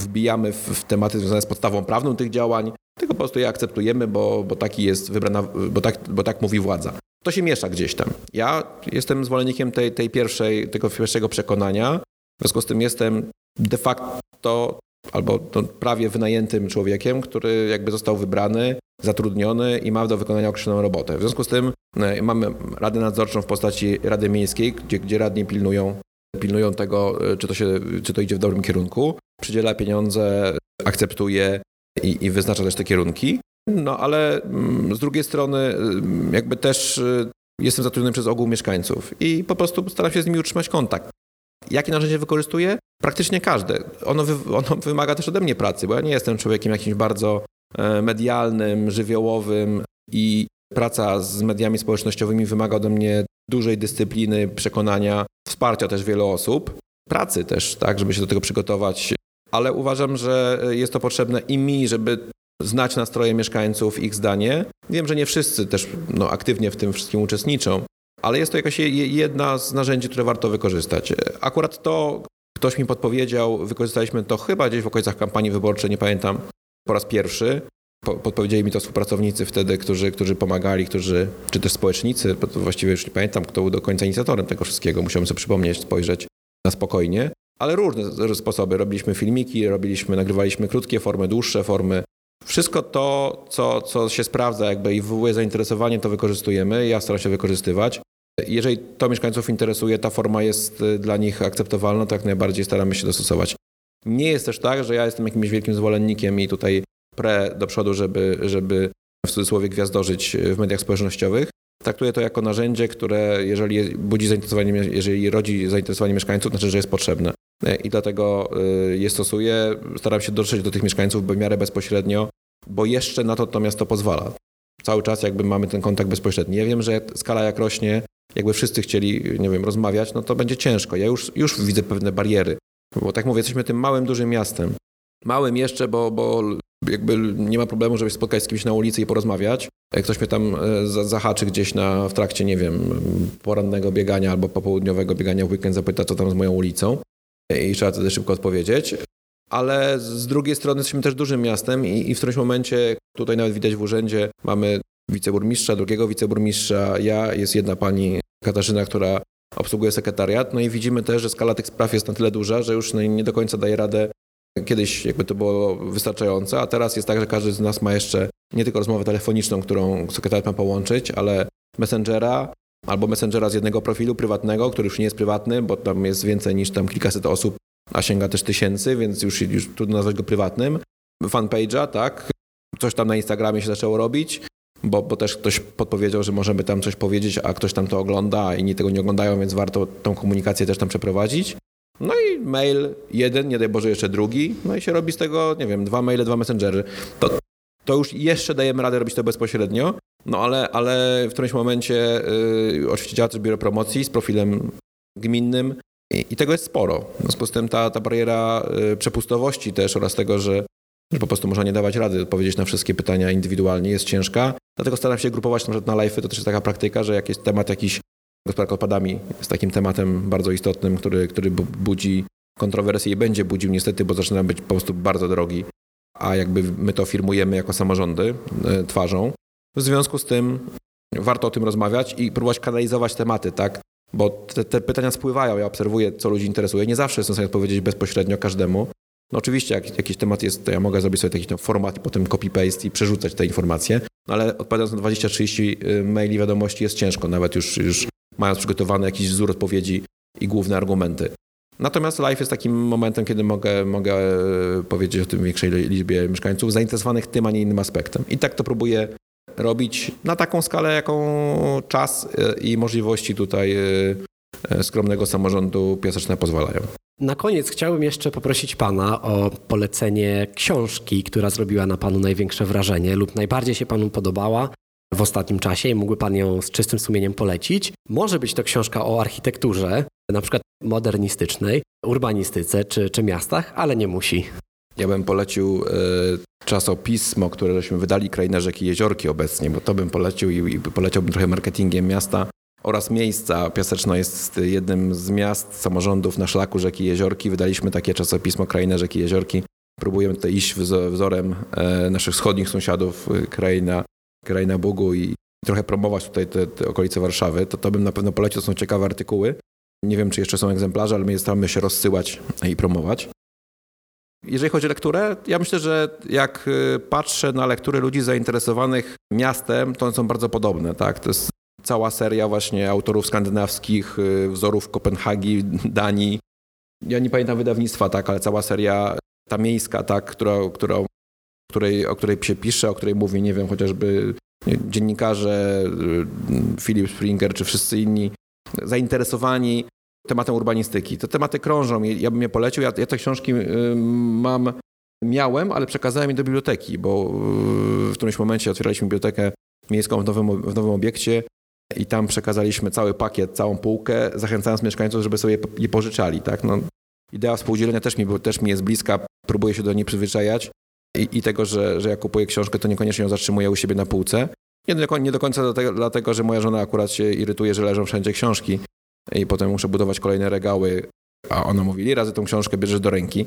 wbijamy w, w tematy związane z podstawą prawną tych działań, tylko po prostu je akceptujemy, bo, bo taki jest wybrana, bo tak, bo tak mówi władza. To się miesza gdzieś tam. Ja jestem zwolennikiem tej, tej pierwszej, tego pierwszego przekonania. W związku z tym jestem de facto albo no, prawie wynajętym człowiekiem, który jakby został wybrany, zatrudniony i ma do wykonania określoną robotę. W związku z tym e, mamy Radę Nadzorczą w postaci Rady Miejskiej, gdzie, gdzie radni pilnują, pilnują tego, e, czy to, się, czy to idzie w dobrym kierunku, przydziela pieniądze, akceptuje i, i wyznacza też te kierunki. No ale mm, z drugiej strony mm, jakby też y, jestem zatrudniony przez ogół mieszkańców i po prostu staram się z nimi utrzymać kontakt. Jakie narzędzie wykorzystuję? Praktycznie każde. Ono, wy, ono wymaga też ode mnie pracy, bo ja nie jestem człowiekiem jakimś bardzo e, medialnym, żywiołowym i praca z mediami społecznościowymi wymaga ode mnie dużej dyscypliny, przekonania, wsparcia też wielu osób, pracy też, tak, żeby się do tego przygotować. Ale uważam, że jest to potrzebne i mi, żeby znać nastroje mieszkańców, ich zdanie. Wiem, że nie wszyscy też no, aktywnie w tym wszystkim uczestniczą, ale jest to jakaś jedna z narzędzi, które warto wykorzystać. Akurat to ktoś mi podpowiedział, wykorzystaliśmy to chyba gdzieś w okolicach kampanii wyborczej, nie pamiętam, po raz pierwszy. Podpowiedzieli mi to współpracownicy wtedy, którzy, którzy pomagali, którzy, czy też społecznicy, bo właściwie już nie pamiętam, kto był do końca inicjatorem tego wszystkiego. Musiałem sobie przypomnieć, spojrzeć na spokojnie. Ale różne sposoby. Robiliśmy filmiki, robiliśmy, nagrywaliśmy krótkie formy, dłuższe formy. Wszystko to, co, co się sprawdza jakby i wywołuje zainteresowanie, to wykorzystujemy. Ja staram się wykorzystywać. Jeżeli to mieszkańców interesuje, ta forma jest y, dla nich akceptowalna, to jak najbardziej staramy się dostosować. Nie jest też tak, że ja jestem jakimś wielkim zwolennikiem i tutaj pre do przodu, żeby, żeby w cudzysłowie gwiazdorzyć w mediach społecznościowych. Traktuję to jako narzędzie, które jeżeli budzi zainteresowanie, jeżeli rodzi zainteresowanie mieszkańców, znaczy, że jest potrzebne. I dlatego y, je stosuję. Staram się dotrzeć do tych mieszkańców w miarę bezpośrednio, bo jeszcze na to to miasto pozwala. Cały czas jakby mamy ten kontakt bezpośredni. Ja wiem, że skala jak rośnie, jakby wszyscy chcieli, nie wiem, rozmawiać, no to będzie ciężko. Ja już, już widzę pewne bariery. Bo tak mówię, jesteśmy tym małym, dużym miastem. Małym jeszcze, bo, bo jakby nie ma problemu, żeby się spotkać z kimś na ulicy i porozmawiać. Jak ktoś mnie tam e, zahaczy gdzieś na, w trakcie, nie wiem, porannego biegania albo popołudniowego biegania w weekend, zapyta, co tam z moją ulicą i trzeba wtedy szybko odpowiedzieć. Ale z drugiej strony jesteśmy też dużym miastem i, i w którymś momencie, tutaj nawet widać w urzędzie, mamy wiceburmistrza, drugiego wiceburmistrza, ja, jest jedna pani Katarzyna, która obsługuje sekretariat, no i widzimy też, że skala tych spraw jest na tyle duża, że już nie do końca daje radę Kiedyś jakby to było wystarczające, a teraz jest tak, że każdy z nas ma jeszcze nie tylko rozmowę telefoniczną, którą sekretariat ma połączyć, ale messengera albo messengera z jednego profilu prywatnego, który już nie jest prywatny, bo tam jest więcej niż tam kilkaset osób, a sięga też tysięcy, więc już, już trudno nazwać go prywatnym. Fanpage'a, tak. Coś tam na Instagramie się zaczęło robić, bo, bo też ktoś podpowiedział, że możemy tam coś powiedzieć, a ktoś tam to ogląda, a inni tego nie oglądają, więc warto tą komunikację też tam przeprowadzić. No i mail jeden, nie daj Boże jeszcze drugi, no i się robi z tego, nie wiem, dwa maile, dwa messengery. To, to już jeszcze dajemy radę robić to bezpośrednio, no ale, ale w którymś momencie yy, oczywiście działa też biuro promocji z profilem gminnym i, i tego jest sporo. W związku z tym ta, ta bariera yy, przepustowości też oraz tego, że, że po prostu można nie dawać rady odpowiedzieć na wszystkie pytania indywidualnie jest ciężka. Dlatego staram się grupować na na live, to też jest taka praktyka, że jak jest temat jakiś Gospodarka odpadami jest takim tematem bardzo istotnym, który, który budzi kontrowersje i będzie budził niestety, bo zaczyna być po prostu bardzo drogi, a jakby my to firmujemy jako samorządy e, twarzą. W związku z tym warto o tym rozmawiać i próbować kanalizować tematy, tak? Bo te, te pytania spływają, ja obserwuję, co ludzi interesuje. Nie zawsze jestem w stanie odpowiedzieć bezpośrednio każdemu. No oczywiście, jak jakiś temat jest, to ja mogę zrobić sobie taki format i potem copy-paste i przerzucać te informacje, no ale odpowiadając na 20-30 y, maili wiadomości jest ciężko, nawet już, już mając przygotowany jakiś wzór odpowiedzi i główne argumenty. Natomiast live jest takim momentem, kiedy mogę, mogę e, powiedzieć o tym większej liczbie mieszkańców zainteresowanych tym, a nie innym aspektem. I tak to próbuję robić na taką skalę, jaką czas e, i możliwości tutaj e, skromnego samorządu Piaseczne pozwalają. Na koniec chciałbym jeszcze poprosić Pana o polecenie książki, która zrobiła na Panu największe wrażenie lub najbardziej się Panu podobała w ostatnim czasie i mógłby Pan ją z czystym sumieniem polecić. Może być to książka o architekturze, na przykład modernistycznej, urbanistyce czy, czy miastach, ale nie musi. Ja bym polecił y, czasopismo, które żeśmy wydali, Kraina Rzeki Jeziorki obecnie, bo to bym polecił i, i poleciałbym trochę marketingiem miasta oraz miejsca. Piaseczno jest jednym z miast, samorządów na szlaku rzeki Jeziorki. Wydaliśmy takie czasopismo Kraina Rzeki Jeziorki. Próbujemy tutaj iść wzorem e, naszych wschodnich sąsiadów, e, kraina kraina Bogu i trochę promować tutaj te, te okolice Warszawy, to to bym na pewno polecił. To są ciekawe artykuły. Nie wiem, czy jeszcze są egzemplarze, ale my staramy się rozsyłać i promować. Jeżeli chodzi o lekturę, ja myślę, że jak y, patrzę na lektury ludzi zainteresowanych miastem, to one są bardzo podobne. Tak? To jest cała seria właśnie autorów skandynawskich, y, wzorów Kopenhagi, Danii. Ja nie pamiętam wydawnictwa, tak, ale cała seria ta miejska, tak, która, która której, o której się pisze, o której mówi, nie wiem, chociażby dziennikarze, Philip Springer czy wszyscy inni zainteresowani tematem urbanistyki. Te tematy krążą ja bym je polecił. Ja, ja te książki mam, miałem, ale przekazałem je do biblioteki, bo w którymś momencie otwieraliśmy bibliotekę miejską w nowym, w nowym obiekcie i tam przekazaliśmy cały pakiet, całą półkę, zachęcając mieszkańców, żeby sobie je pożyczali. Tak? No, idea współdzielenia też mi, też mi jest bliska, próbuję się do niej przyzwyczajać i, i tego, że, że jak kupuję książkę, to niekoniecznie ją zatrzymuję u siebie na półce. Nie do, nie do końca dlatego, dlatego, że moja żona akurat się irytuje, że leżą wszędzie książki i potem muszę budować kolejne regały, a ona mówi, ile razy tą książkę bierzesz do ręki?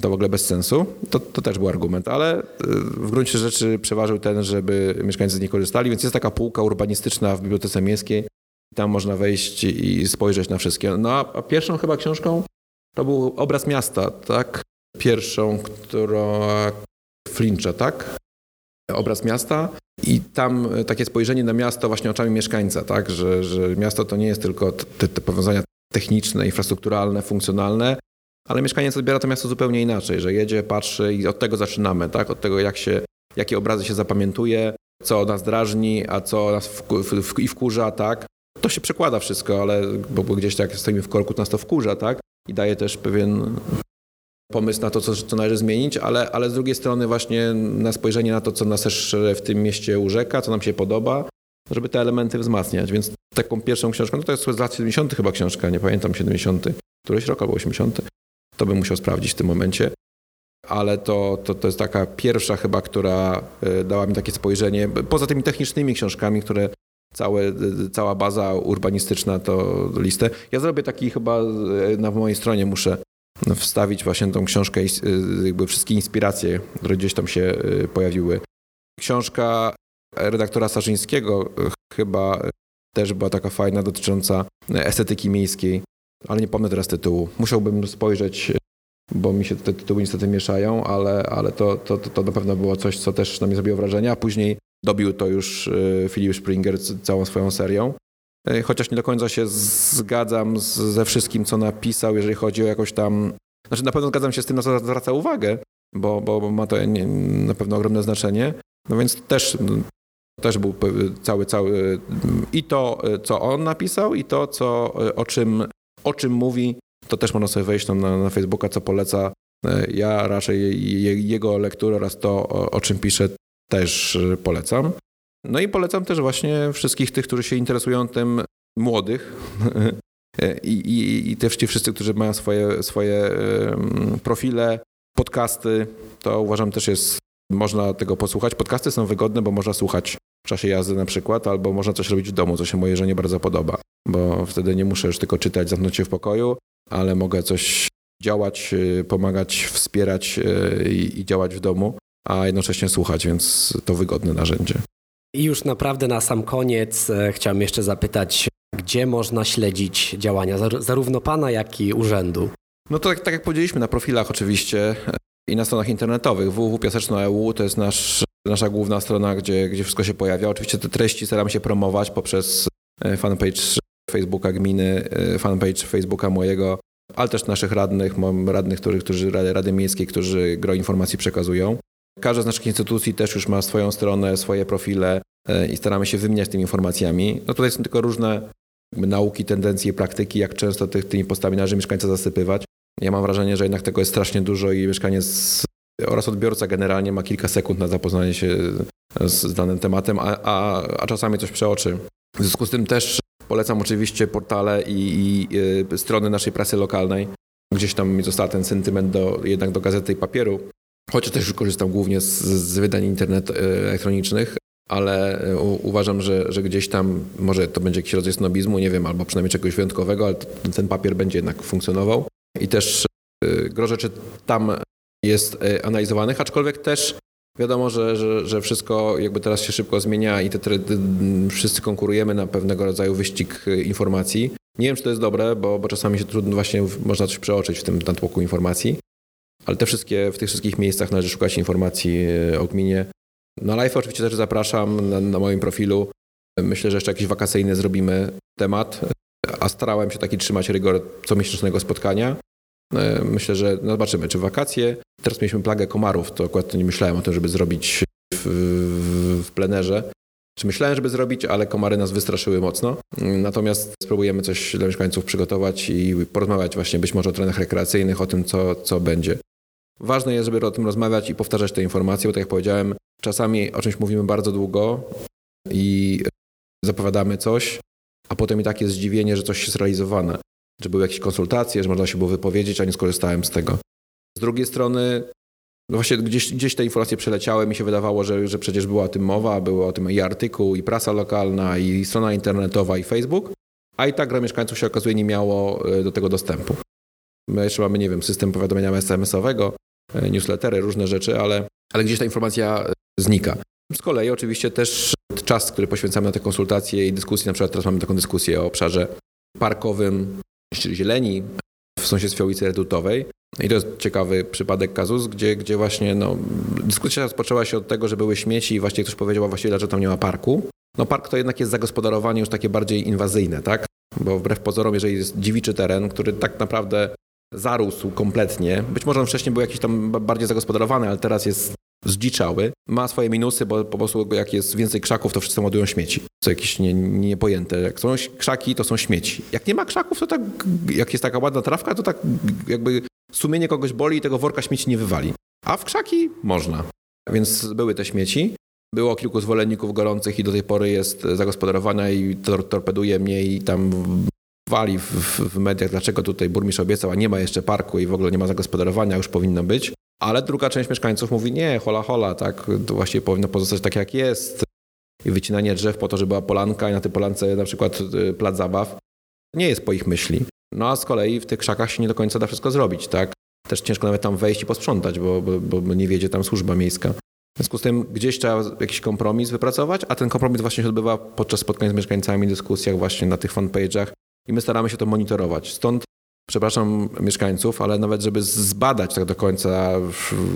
To w ogóle bez sensu. To, to też był argument, ale y, w gruncie rzeczy przeważył ten, żeby mieszkańcy z niej korzystali, więc jest taka półka urbanistyczna w Bibliotece Miejskiej. Tam można wejść i spojrzeć na wszystkie. No a pierwszą chyba książką to był obraz miasta, tak? Pierwszą, która Flincha, tak? Obraz miasta. I tam takie spojrzenie na miasto właśnie oczami mieszkańca, tak? Że, że miasto to nie jest tylko te, te powiązania techniczne, infrastrukturalne, funkcjonalne, ale mieszkaniec odbiera to miasto zupełnie inaczej, że jedzie, patrzy i od tego zaczynamy, tak? Od tego, jak się, jakie obrazy się zapamiętuje, co nas drażni, a co nas w, w, i wkurza, tak? To się przekłada wszystko, ale bo, bo gdzieś tak stoimy w korku, to nas to wkurza, tak? I daje też pewien pomysł na to, co, co należy zmienić, ale, ale z drugiej strony właśnie na spojrzenie na to, co nas też w tym mieście urzeka, co nam się podoba, żeby te elementy wzmacniać. Więc taką pierwszą książką, no to jest z lat 70. chyba książka, nie pamiętam, 70. Któryś rok albo 80. To bym musiał sprawdzić w tym momencie. Ale to, to, to jest taka pierwsza chyba, która e, dała mi takie spojrzenie, poza tymi technicznymi książkami, które całe, cała baza urbanistyczna to listę. Ja zrobię taki chyba e, na mojej stronie muszę wstawić właśnie tą książkę, e, jakby wszystkie inspiracje, które gdzieś tam się pojawiły. Książka redaktora Sarzyńskiego chyba też była taka fajna, dotycząca estetyki miejskiej ale nie pomnę teraz tytułu. Musiałbym spojrzeć, bo mi się te tytuły niestety mieszają, ale, ale to, to, to na pewno było coś, co też na mnie zrobiło wrażenie, a później dobił to już Philip Springer całą swoją serią. E, chociaż nie do końca się zgadzam ze wszystkim, co napisał, jeżeli chodzi o jakoś tam... Znaczy na pewno zgadzam się z tym, na co zwraca uwagę, bo, bo ma to na pewno ogromne znaczenie. No więc też też był cały, cały i to, co on napisał, i to, co, o czym o czym mówi, to też można sobie wejść tam na, na Facebooka, co poleca. E, ja raczej jego lekturę oraz to, o, czym pisze, też polecam. No i polecam też właśnie wszystkich tych, którzy się interesują tym młodych e, i, i, i też ci wszyscy, którzy mają swoje, swoje profile, podcasty, to uważam też jest, można tego posłuchać. Podcasty są wygodne, bo można słuchać w czasie jazdy na przykład, albo można coś robić w domu, co się mojej żonie bardzo podoba, bo wtedy nie muszę już tylko czytać, zamknąć się w pokoju, ale mogę coś działać, y, pomagać, wspierać y, i, i działać w domu, a jednocześnie słuchać, więc to wygodne narzędzie. I już naprawdę na sam koniec e, chciałem jeszcze zapytać, gdzie można śledzić działania zarówno pana, jak i urzędu? No to tak, tak jak powiedzieliśmy, na profilach oczywiście i na stronach internetowych. www.piaseczno.eu to jest nasz nasza główna strona, gdzie, gdzie wszystko się pojawia. Oczywiście te treści staramy się promować poprzez e, fanpage Facebooka gminy, e, fanpage Facebooka mojego, ale też naszych radnych. Mam radnych, którzy, którzy Rady, Rady Miejskiej, którzy gro informacji przekazują. Każda z naszych instytucji też już ma swoją stronę, swoje profile e, i staramy się wymieniać tymi informacjami. No tutaj są tylko różne nauki, tendencje, praktyki, jak często tych, tymi postami należy mieszkańca zasypywać. Ja mam wrażenie, że jednak tego jest strasznie dużo i mieszkaniec oraz odbiorca generalnie ma kilka sekund na zapoznanie się z danym tematem, a, a, a czasami coś przeoczy. W związku z tym też polecam oczywiście portale i, i, y, strony naszej prasy lokalnej. Gdzieś tam został ten sentyment do, jednak do gazety i papieru, chociaż też korzystam głównie z, z wydań internet y, elektronicznych, ale u, uważam, że, że gdzieś tam może to będzie jakiś rodzaj snobizmu, nie wiem, albo przynajmniej czegoś wyjątkowego, ale ten papier będzie jednak funkcjonował. I też gro rzeczy tam jest e, analizowanych, aczkolwiek też wiadomo, że, że, że wszystko jakby teraz się szybko zmienia i te, te, wszyscy konkurujemy na pewnego rodzaju wyścig e, informacji. Nie wiem, czy to jest dobre, bo, bo czasami się trudno właśnie można coś przeoczyć w tym natłoku informacji, ale te wszystkie, w tych wszystkich miejscach należy szukać informacji e, o gminie. Na live oczywiście też zapraszam na, na moim profilu. Myślę, że jeszcze jakiś wakacyjny zrobimy temat, a starałem się taki trzymać rygor comiesięcznego spotkania. E, myślę, że no zobaczymy, czy wakacje. Teraz mieliśmy plagę komarów, to akurat nie myślałem o tym, żeby zrobić w, w plenerze. Czy myślałem, żeby zrobić, ale komary nas wystraszyły mocno. Natomiast spróbujemy coś dla mieszkańców przygotować i porozmawiać właśnie być może o trenach rekreacyjnych, o tym, co, co będzie. Ważne jest, żeby o tym rozmawiać i powtarzać te informacje, bo tak jak powiedziałem, czasami o czymś mówimy bardzo długo i zapowiadamy coś, a potem i tak jest zdziwienie, że coś jest zrealizowane. Że były jakieś konsultacje, że można się było wypowiedzieć, a nie skorzystałem z tego. Z drugiej strony, no właśnie gdzieś, gdzieś te informacje przeleciały, mi się wydawało, że, że przecież była o tym mowa, było o tym i artykuł, i prasa lokalna, i strona internetowa, i Facebook, a i tak gra mieszkańców się okazuje nie miało e, do tego dostępu. My jeszcze mamy, nie wiem, system powiadomienia SMS-owego, newslettery, różne rzeczy, ale, ale gdzieś ta informacja e, znika. Z kolei oczywiście też czas, który poświęcamy na te konsultacje i dyskusje, na przykład teraz mamy taką dyskusję o obszarze parkowym, czyli zieleni w sąsiedztwie ulicy Redutowej. I to jest ciekawy przypadek kazus, gdzie, gdzie właśnie no, dyskusja rozpoczęła się od tego, że były śmieci i właściwie ktoś powiedział, a właściwie dlaczego tam nie ma parku. No park to jednak jest zagospodarowanie już takie bardziej inwazyjne, tak? Bo wbrew pozorom, jeżeli jest dziewiczy teren, który tak naprawdę zarósł kompletnie, być może on wcześniej był jakiś tam bardziej zagospodarowany, ale teraz jest zdziczały. Ma swoje minusy, bo po prostu jak jest więcej krzaków, to wszyscy ładują śmieci. Co jakieś nie, niepojęte. Jak są krzaki, to są śmieci. Jak nie ma krzaków, to tak, jak jest taka ładna trawka, to tak jakby sumienie kogoś boli i tego worka śmieci nie wywali. A w krzaki można. Więc były te śmieci. Było kilku zwolenników gorących i do tej pory jest zagospodarowana i tor torpeduje mnie i tam wali w, w, mediach, dlaczego tutaj burmistrz obiecał, a nie ma jeszcze parku i w ogóle nie ma zagospodarowania, już powinno być. Ale druga część mieszkańców mówi, nie, hola hola, tak, to właściwie powinno pozostać tak jak jest. I wycinanie drzew po to, żeby była polanka i na tej polance na przykład y, plac zabaw, nie jest po ich myśli. No a z kolei w tych krzakach się nie do końca da wszystko zrobić, tak? Też ciężko nawet tam wejść i posprzątać, bo, bo, bo nie wiedzie tam służba miejska. W związku z tym gdzieś trzeba jakiś kompromis wypracować, a ten kompromis właśnie się odbywa podczas spotkań z mieszkańcami, dyskusjach właśnie na tych fanpage'ach i my staramy się to monitorować. Stąd przepraszam mieszkańców, ale nawet żeby zbadać tak do końca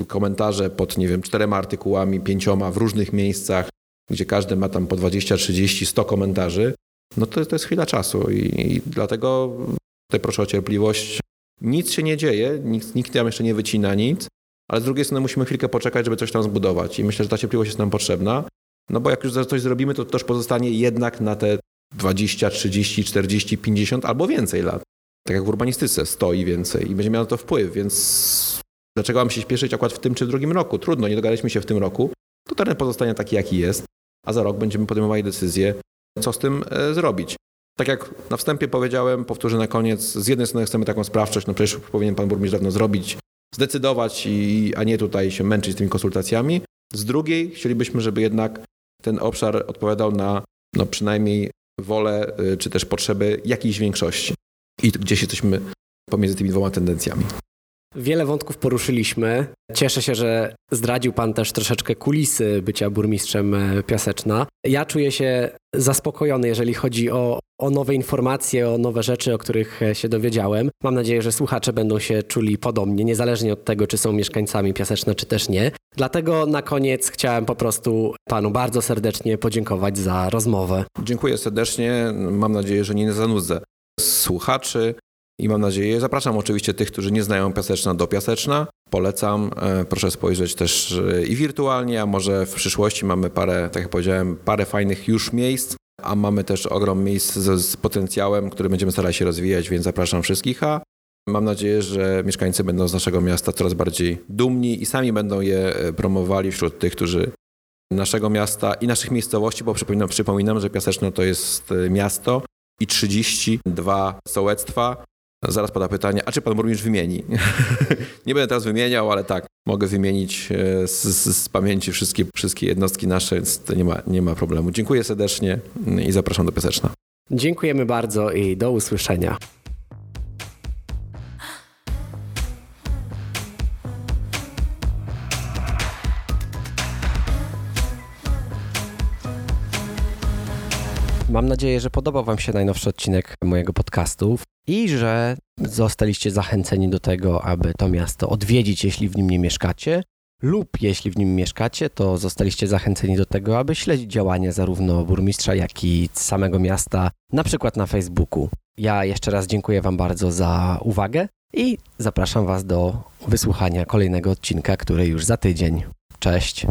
komentarze pod, nie wiem, czterema artykułami, pięcioma w różnych miejscach, gdzie każdy ma tam po 20, 30, 100 komentarzy, no to, to jest chwila czasu i, i dlatego tutaj proszę o cierpliwość. Nic się nie dzieje, nikt, nikt tam jeszcze nie wycina nic, ale z drugiej strony musimy chwilkę poczekać, żeby coś tam zbudować i myślę, że ta cierpliwość jest nam potrzebna, no bo jak już coś zrobimy, to też pozostanie jednak na te 20, 30, 40, 50 albo więcej lat. Tak jak w urbanistyce, 100 i więcej i będzie miało to wpływ, więc dlaczego mam się śpieszyć akurat w tym czy w drugim roku? Trudno, nie dogadaliśmy się w tym roku, to teren pozostanie taki, jaki jest, a za rok będziemy podejmowali decyzję, co z tym e, zrobić. Tak jak na wstępie powiedziałem, powtórzę na koniec, z jednej strony chcemy taką sprawczość, no przecież powinien pan burmistrz dawno zrobić, zdecydować, i, a nie tutaj się męczyć z tymi konsultacjami. Z drugiej chcielibyśmy, żeby jednak ten obszar odpowiadał na no przynajmniej wolę y, czy też potrzeby jakiejś większości. I gdzieś jesteśmy pomiędzy tymi dwoma tendencjami. Wiele wątków poruszyliśmy. Cieszę się, że zdradził Pan też troszeczkę kulisy bycia burmistrzem e, Piaseczna. Ja czuję się zaspokojony, jeżeli chodzi o, o nowe informacje, o nowe rzeczy, o których e, się dowiedziałem. Mam nadzieję, że słuchacze będą się czuli podobnie, niezależnie od tego, czy są mieszkańcami Piaseczna, czy też nie. Dlatego na koniec chciałem po prostu Panu bardzo serdecznie podziękować za rozmowę. Dziękuję serdecznie. Mam nadzieję, że nie zanudzę słuchaczy i mam nadzieję, zapraszam oczywiście tych, którzy nie znają Piaseczna do Piaseczna. Polecam, e, proszę spojrzeć też e, i wirtualnie, a może w przyszłości mamy parę, tak jak powiedziałem, parę fajnych już miejsc, a mamy też ogrom miejsc z, z potencjałem, który będziemy starali się rozwijać, więc zapraszam wszystkich, a mam nadzieję, że mieszkańcy będą z naszego miasta coraz bardziej dumni i sami będą je e, promowali wśród tych, którzy naszego miasta i naszych miejscowości, bo przypominam, przypominam że Piaseczno to jest miasto i 32 sołectwa, Zaraz pada pytanie, a czy pan burmistrz wymieni? nie będę teraz wymieniał, ale tak, mogę wymienić e, z, z, z, pamięci wszystkie, wszystkie jednostki nasze, więc to nie ma, nie ma problemu. Dziękuję serdecznie i zapraszam do Piaseczna. Dziękujemy bardzo i do usłyszenia. Mam nadzieję, że podobał Wam się najnowszy odcinek mojego podcastu i że zostaliście zachęceni do tego, aby to miasto odwiedzić, jeśli w nim nie mieszkacie, lub jeśli w nim mieszkacie, to zostaliście zachęceni do tego, aby śledzić działania zarówno burmistrza, jak i samego miasta, na przykład na Facebooku. Ja jeszcze raz dziękuję Wam bardzo za uwagę i zapraszam Was do wysłuchania kolejnego odcinka, który już za tydzień. Cześć!